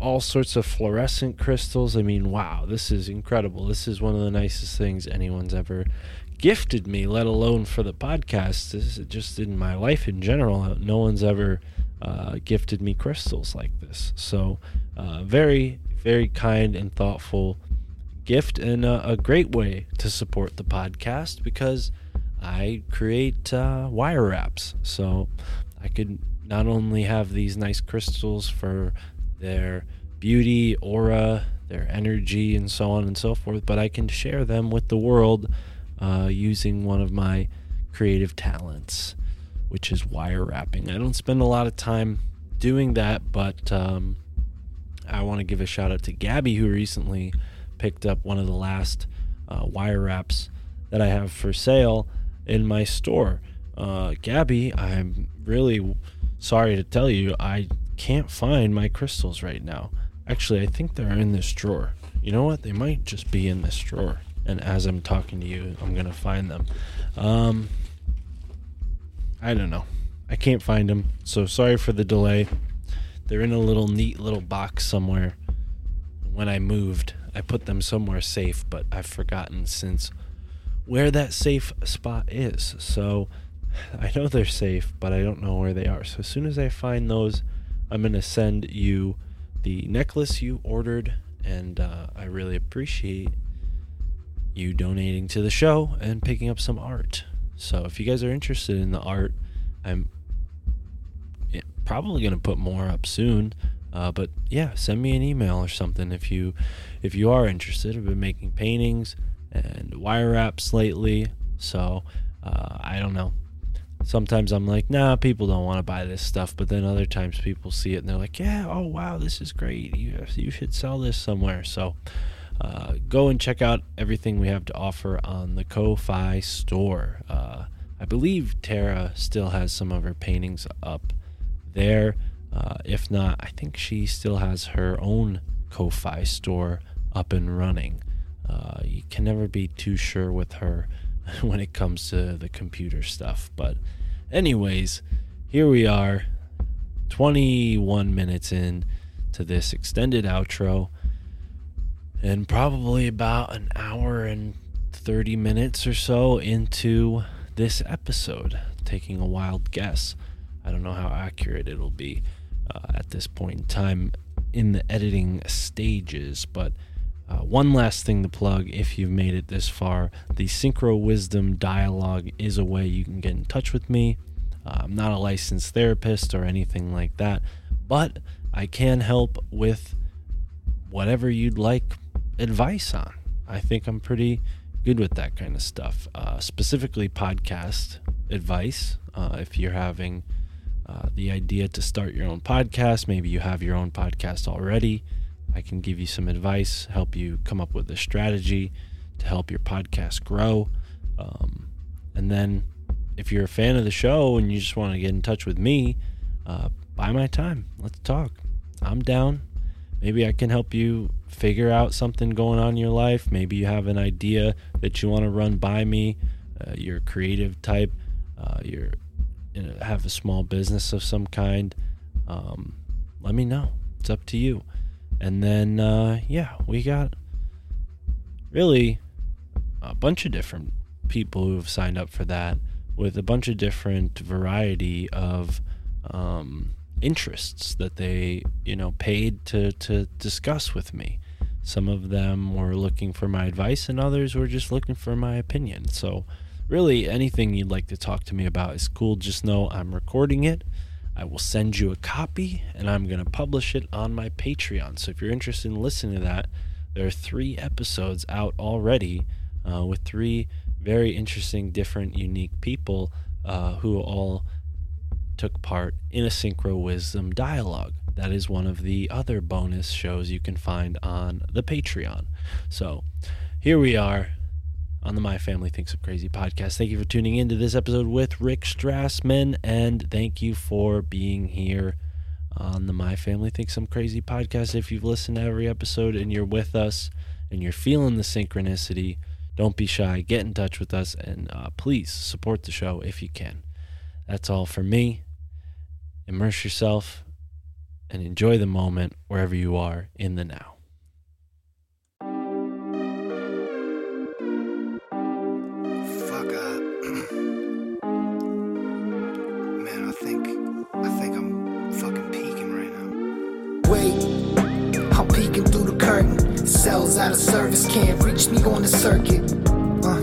all sorts of fluorescent crystals. I mean, wow, this is incredible. This is one of the nicest things anyone's ever gifted me, let alone for the podcast. This is just in my life in general. No one's ever uh, gifted me crystals like this. So, uh, very, very kind and thoughtful gift and a, a, great way to support the podcast because I create uh, wire wraps. So, I could not only have these nice crystals for their beauty, aura, their energy, and so on and so forth, but I can share them with the world uh, using one of my creative talents, which is wire wrapping. I don't spend a lot of time doing that, but um, I want to give a shout out to Gabby, who recently picked up one of the last uh, wire wraps that I have for sale in my store. Uh, Gabby, I'm really sorry to tell you, I can't find my crystals right now. Actually, I think they're in this drawer. You know what? They might just be in this drawer. And as I'm talking to you, I'm to find them. Um, I don't know. I can't find them. So sorry for the delay. They're in a little neat little box somewhere. When I moved, I put them somewhere safe, but I've forgotten since where that safe spot is. So (sighs) I know they're safe, but I don't know where they are. So as soon as I find those, I'm to send you the necklace you ordered, and uh, I really appreciate you donating to the show and picking up some art. So if you guys are interested in the art, I'm probably going to put more up soon. Uh, but yeah, send me an email or something if you if you are interested. I've been making paintings and wire wraps lately, so uh, I don't know sometimes I'm like, nah, people don't want to buy this stuff. But then other times people see it and they're like, yeah, oh wow, this is great. You you should sell this somewhere. So uh, go and check out everything we have to offer on the Ko-fi store. Uh, I believe Tara still has some of her paintings up there. Uh, if not, I think she still has her own Ko-fi store up and running. Uh, you can never be too sure with her (laughs) when it comes to the computer stuff. But, anyways, here we are, 21 minutes in to this extended outro, and probably about an hour and 30 minutes or so into this episode, taking a wild guess. I don't know how accurate it'll be uh, at this point in time in the editing stages, but uh, one last thing to plug if you've made it this far the Synchro Wisdom Dialogue is a way you can get in touch with me. Uh, I'm not a licensed therapist or anything like that, but I can help with whatever you'd like advice on. I think I'm pretty good with that kind of stuff, uh, specifically podcast advice. Uh, if you're having uh, the idea to start your own podcast, maybe you have your own podcast already I can give you some advice, help you come up with a strategy to help your podcast grow. Um, and then, if you're a fan of the show and you just want to get in touch with me, uh, buy my time. Let's talk. I'm down. Maybe I can help you figure out something going on in your life. Maybe you have an idea that you want to run by me. Uh, you're creative type. Uh, you're you know, have a small business of some kind. Um, let me know. It's up to you. And then, uh, yeah, we got really a bunch of different people who have signed up for that with a bunch of different variety of um, interests that they, you know, paid to, to discuss with me. Some of them were looking for my advice, and others were just looking for my opinion. So, really, anything you'd like to talk to me about is cool. Just know I'm recording it I will send you a copy and I'm going to publish it on my Patreon. So if you're interested in listening to that, there are three episodes out already uh, with three very interesting, different, unique people uh, who all took part in a Synchro Wisdom dialogue. That is one of the other bonus shows you can find on the Patreon. So here we are on the My Family Thinks I'm Crazy podcast. Thank you for tuning into this episode with Rick Strassman, and thank you for being here on the My Family Thinks I'm Crazy podcast. If you've listened to every episode and you're with us and you're feeling the synchronicity, don't be shy. Get in touch with us and uh, please support the show if you can. That's all for me. Immerse yourself and enjoy the moment wherever you are in the now. Fuck uh (clears throat) Man, I think I think I'm fucking peeking right now. Wait, I'm peeking through the curtain. Cells out of service can't reach me on the circuit. Uh,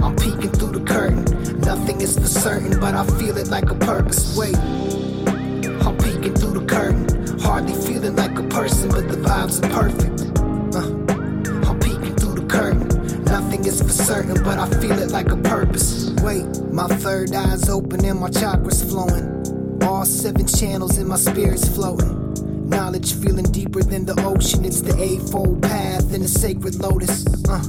I'm peeking through the curtain. Nothing is for certain, but I feel it like a purpose. Wait, Peeking through the curtain. Hardly feeling like a person, but the vibes are perfect. Uh, I'm peeking through the curtain. Nothing is for certain, but I feel it like a purpose. Wait, my third eye's open and my chakras flowing. All seven channels in my spirit's floating. Knowledge feeling deeper than the ocean. It's the eightfold path in the sacred lotus. Uh,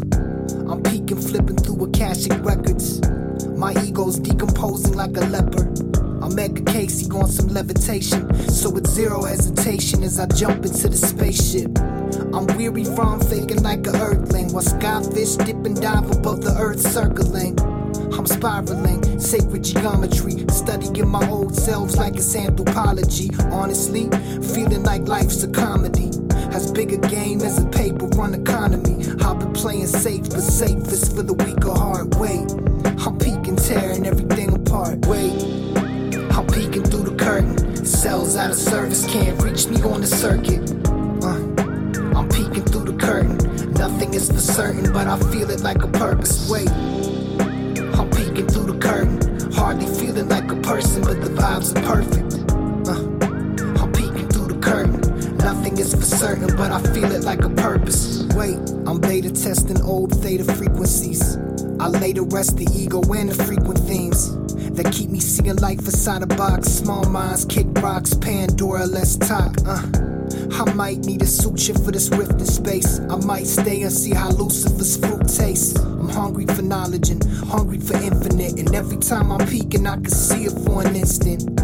I'm peeking, flipping through Akashic records. My ego's decomposing like a leopard. I'm Edgar Cayce on some levitation. So with zero hesitation as I jump into the spaceship. I'm weary from faking like a earthling. While skyfish dip and dive above the earth circling. I'm spiraling, sacred geometry, studying my old selves like it's anthropology. Honestly, feeling like life's a comedy. As big a game as a paper run economy. I've been playing safe, but safest for the weaker hard way. I'm peeking, tearing everything Cells out of service can't reach me on the circuit. Uh, I'm peeking through the curtain. Nothing is for certain, but I feel it like a purpose. Wait, I'm peeking through the curtain. Hardly feeling like a person, but the vibes are perfect. Uh, I'm peeking through the curtain. Nothing is for certain, but I feel it like a purpose. Wait, I'm beta testing old theta frequencies. I lay to rest the ego and the frequent themes that keep me seeing life inside a box. Small minds kick rocks, Pandora, let's talk. Uh. I might need a suture for this rift in space. I might stay and see how Lucifer's fruit tastes. I'm hungry for knowledge and hungry for infinite. And every time I'm peeking, I can see it for an instant.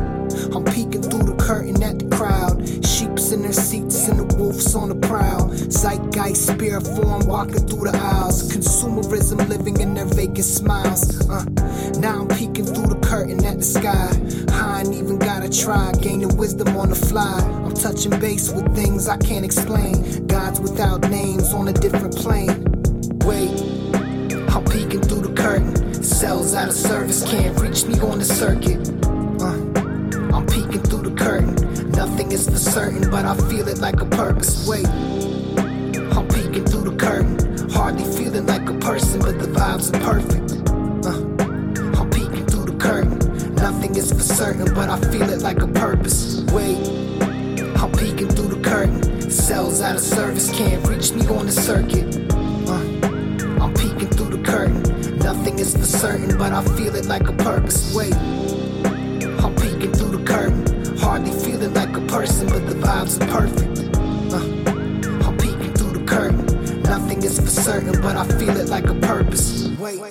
I'm peeking through the curtain at the crowd. Sheeps in their seats and the wolves on the prowl. Zeitgeist, spirit form walking through the aisles. Consumerism living in their vacant smiles. Uh, now I'm peeking through the curtain at the sky. I ain't even gotta try, gaining wisdom on the fly. I'm touching base with things I can't explain. Gods without names on a different plane. Wait, I'm peeking through the curtain. Cells out of service can't reach me on the circuit. Nothing is for certain, but I feel it like a purpose. Wait, I'm peeking through the curtain. Hardly feeling like a person, but the vibes are perfect. Uh, I'm peeking through the curtain. Nothing is for certain, but I feel it like a purpose. Wait, I'm peeking through the curtain. Cells out of service can't reach me on the circuit. Uh, I'm peeking through the curtain. Nothing is for certain, but I feel it like a purpose. Wait. I'm peeking through the curtain. Hardly feeling like person, but the vibes are perfect. Uh, I'm peeking through the curtain. Nothing is for certain, but I feel it like a purpose. Wait.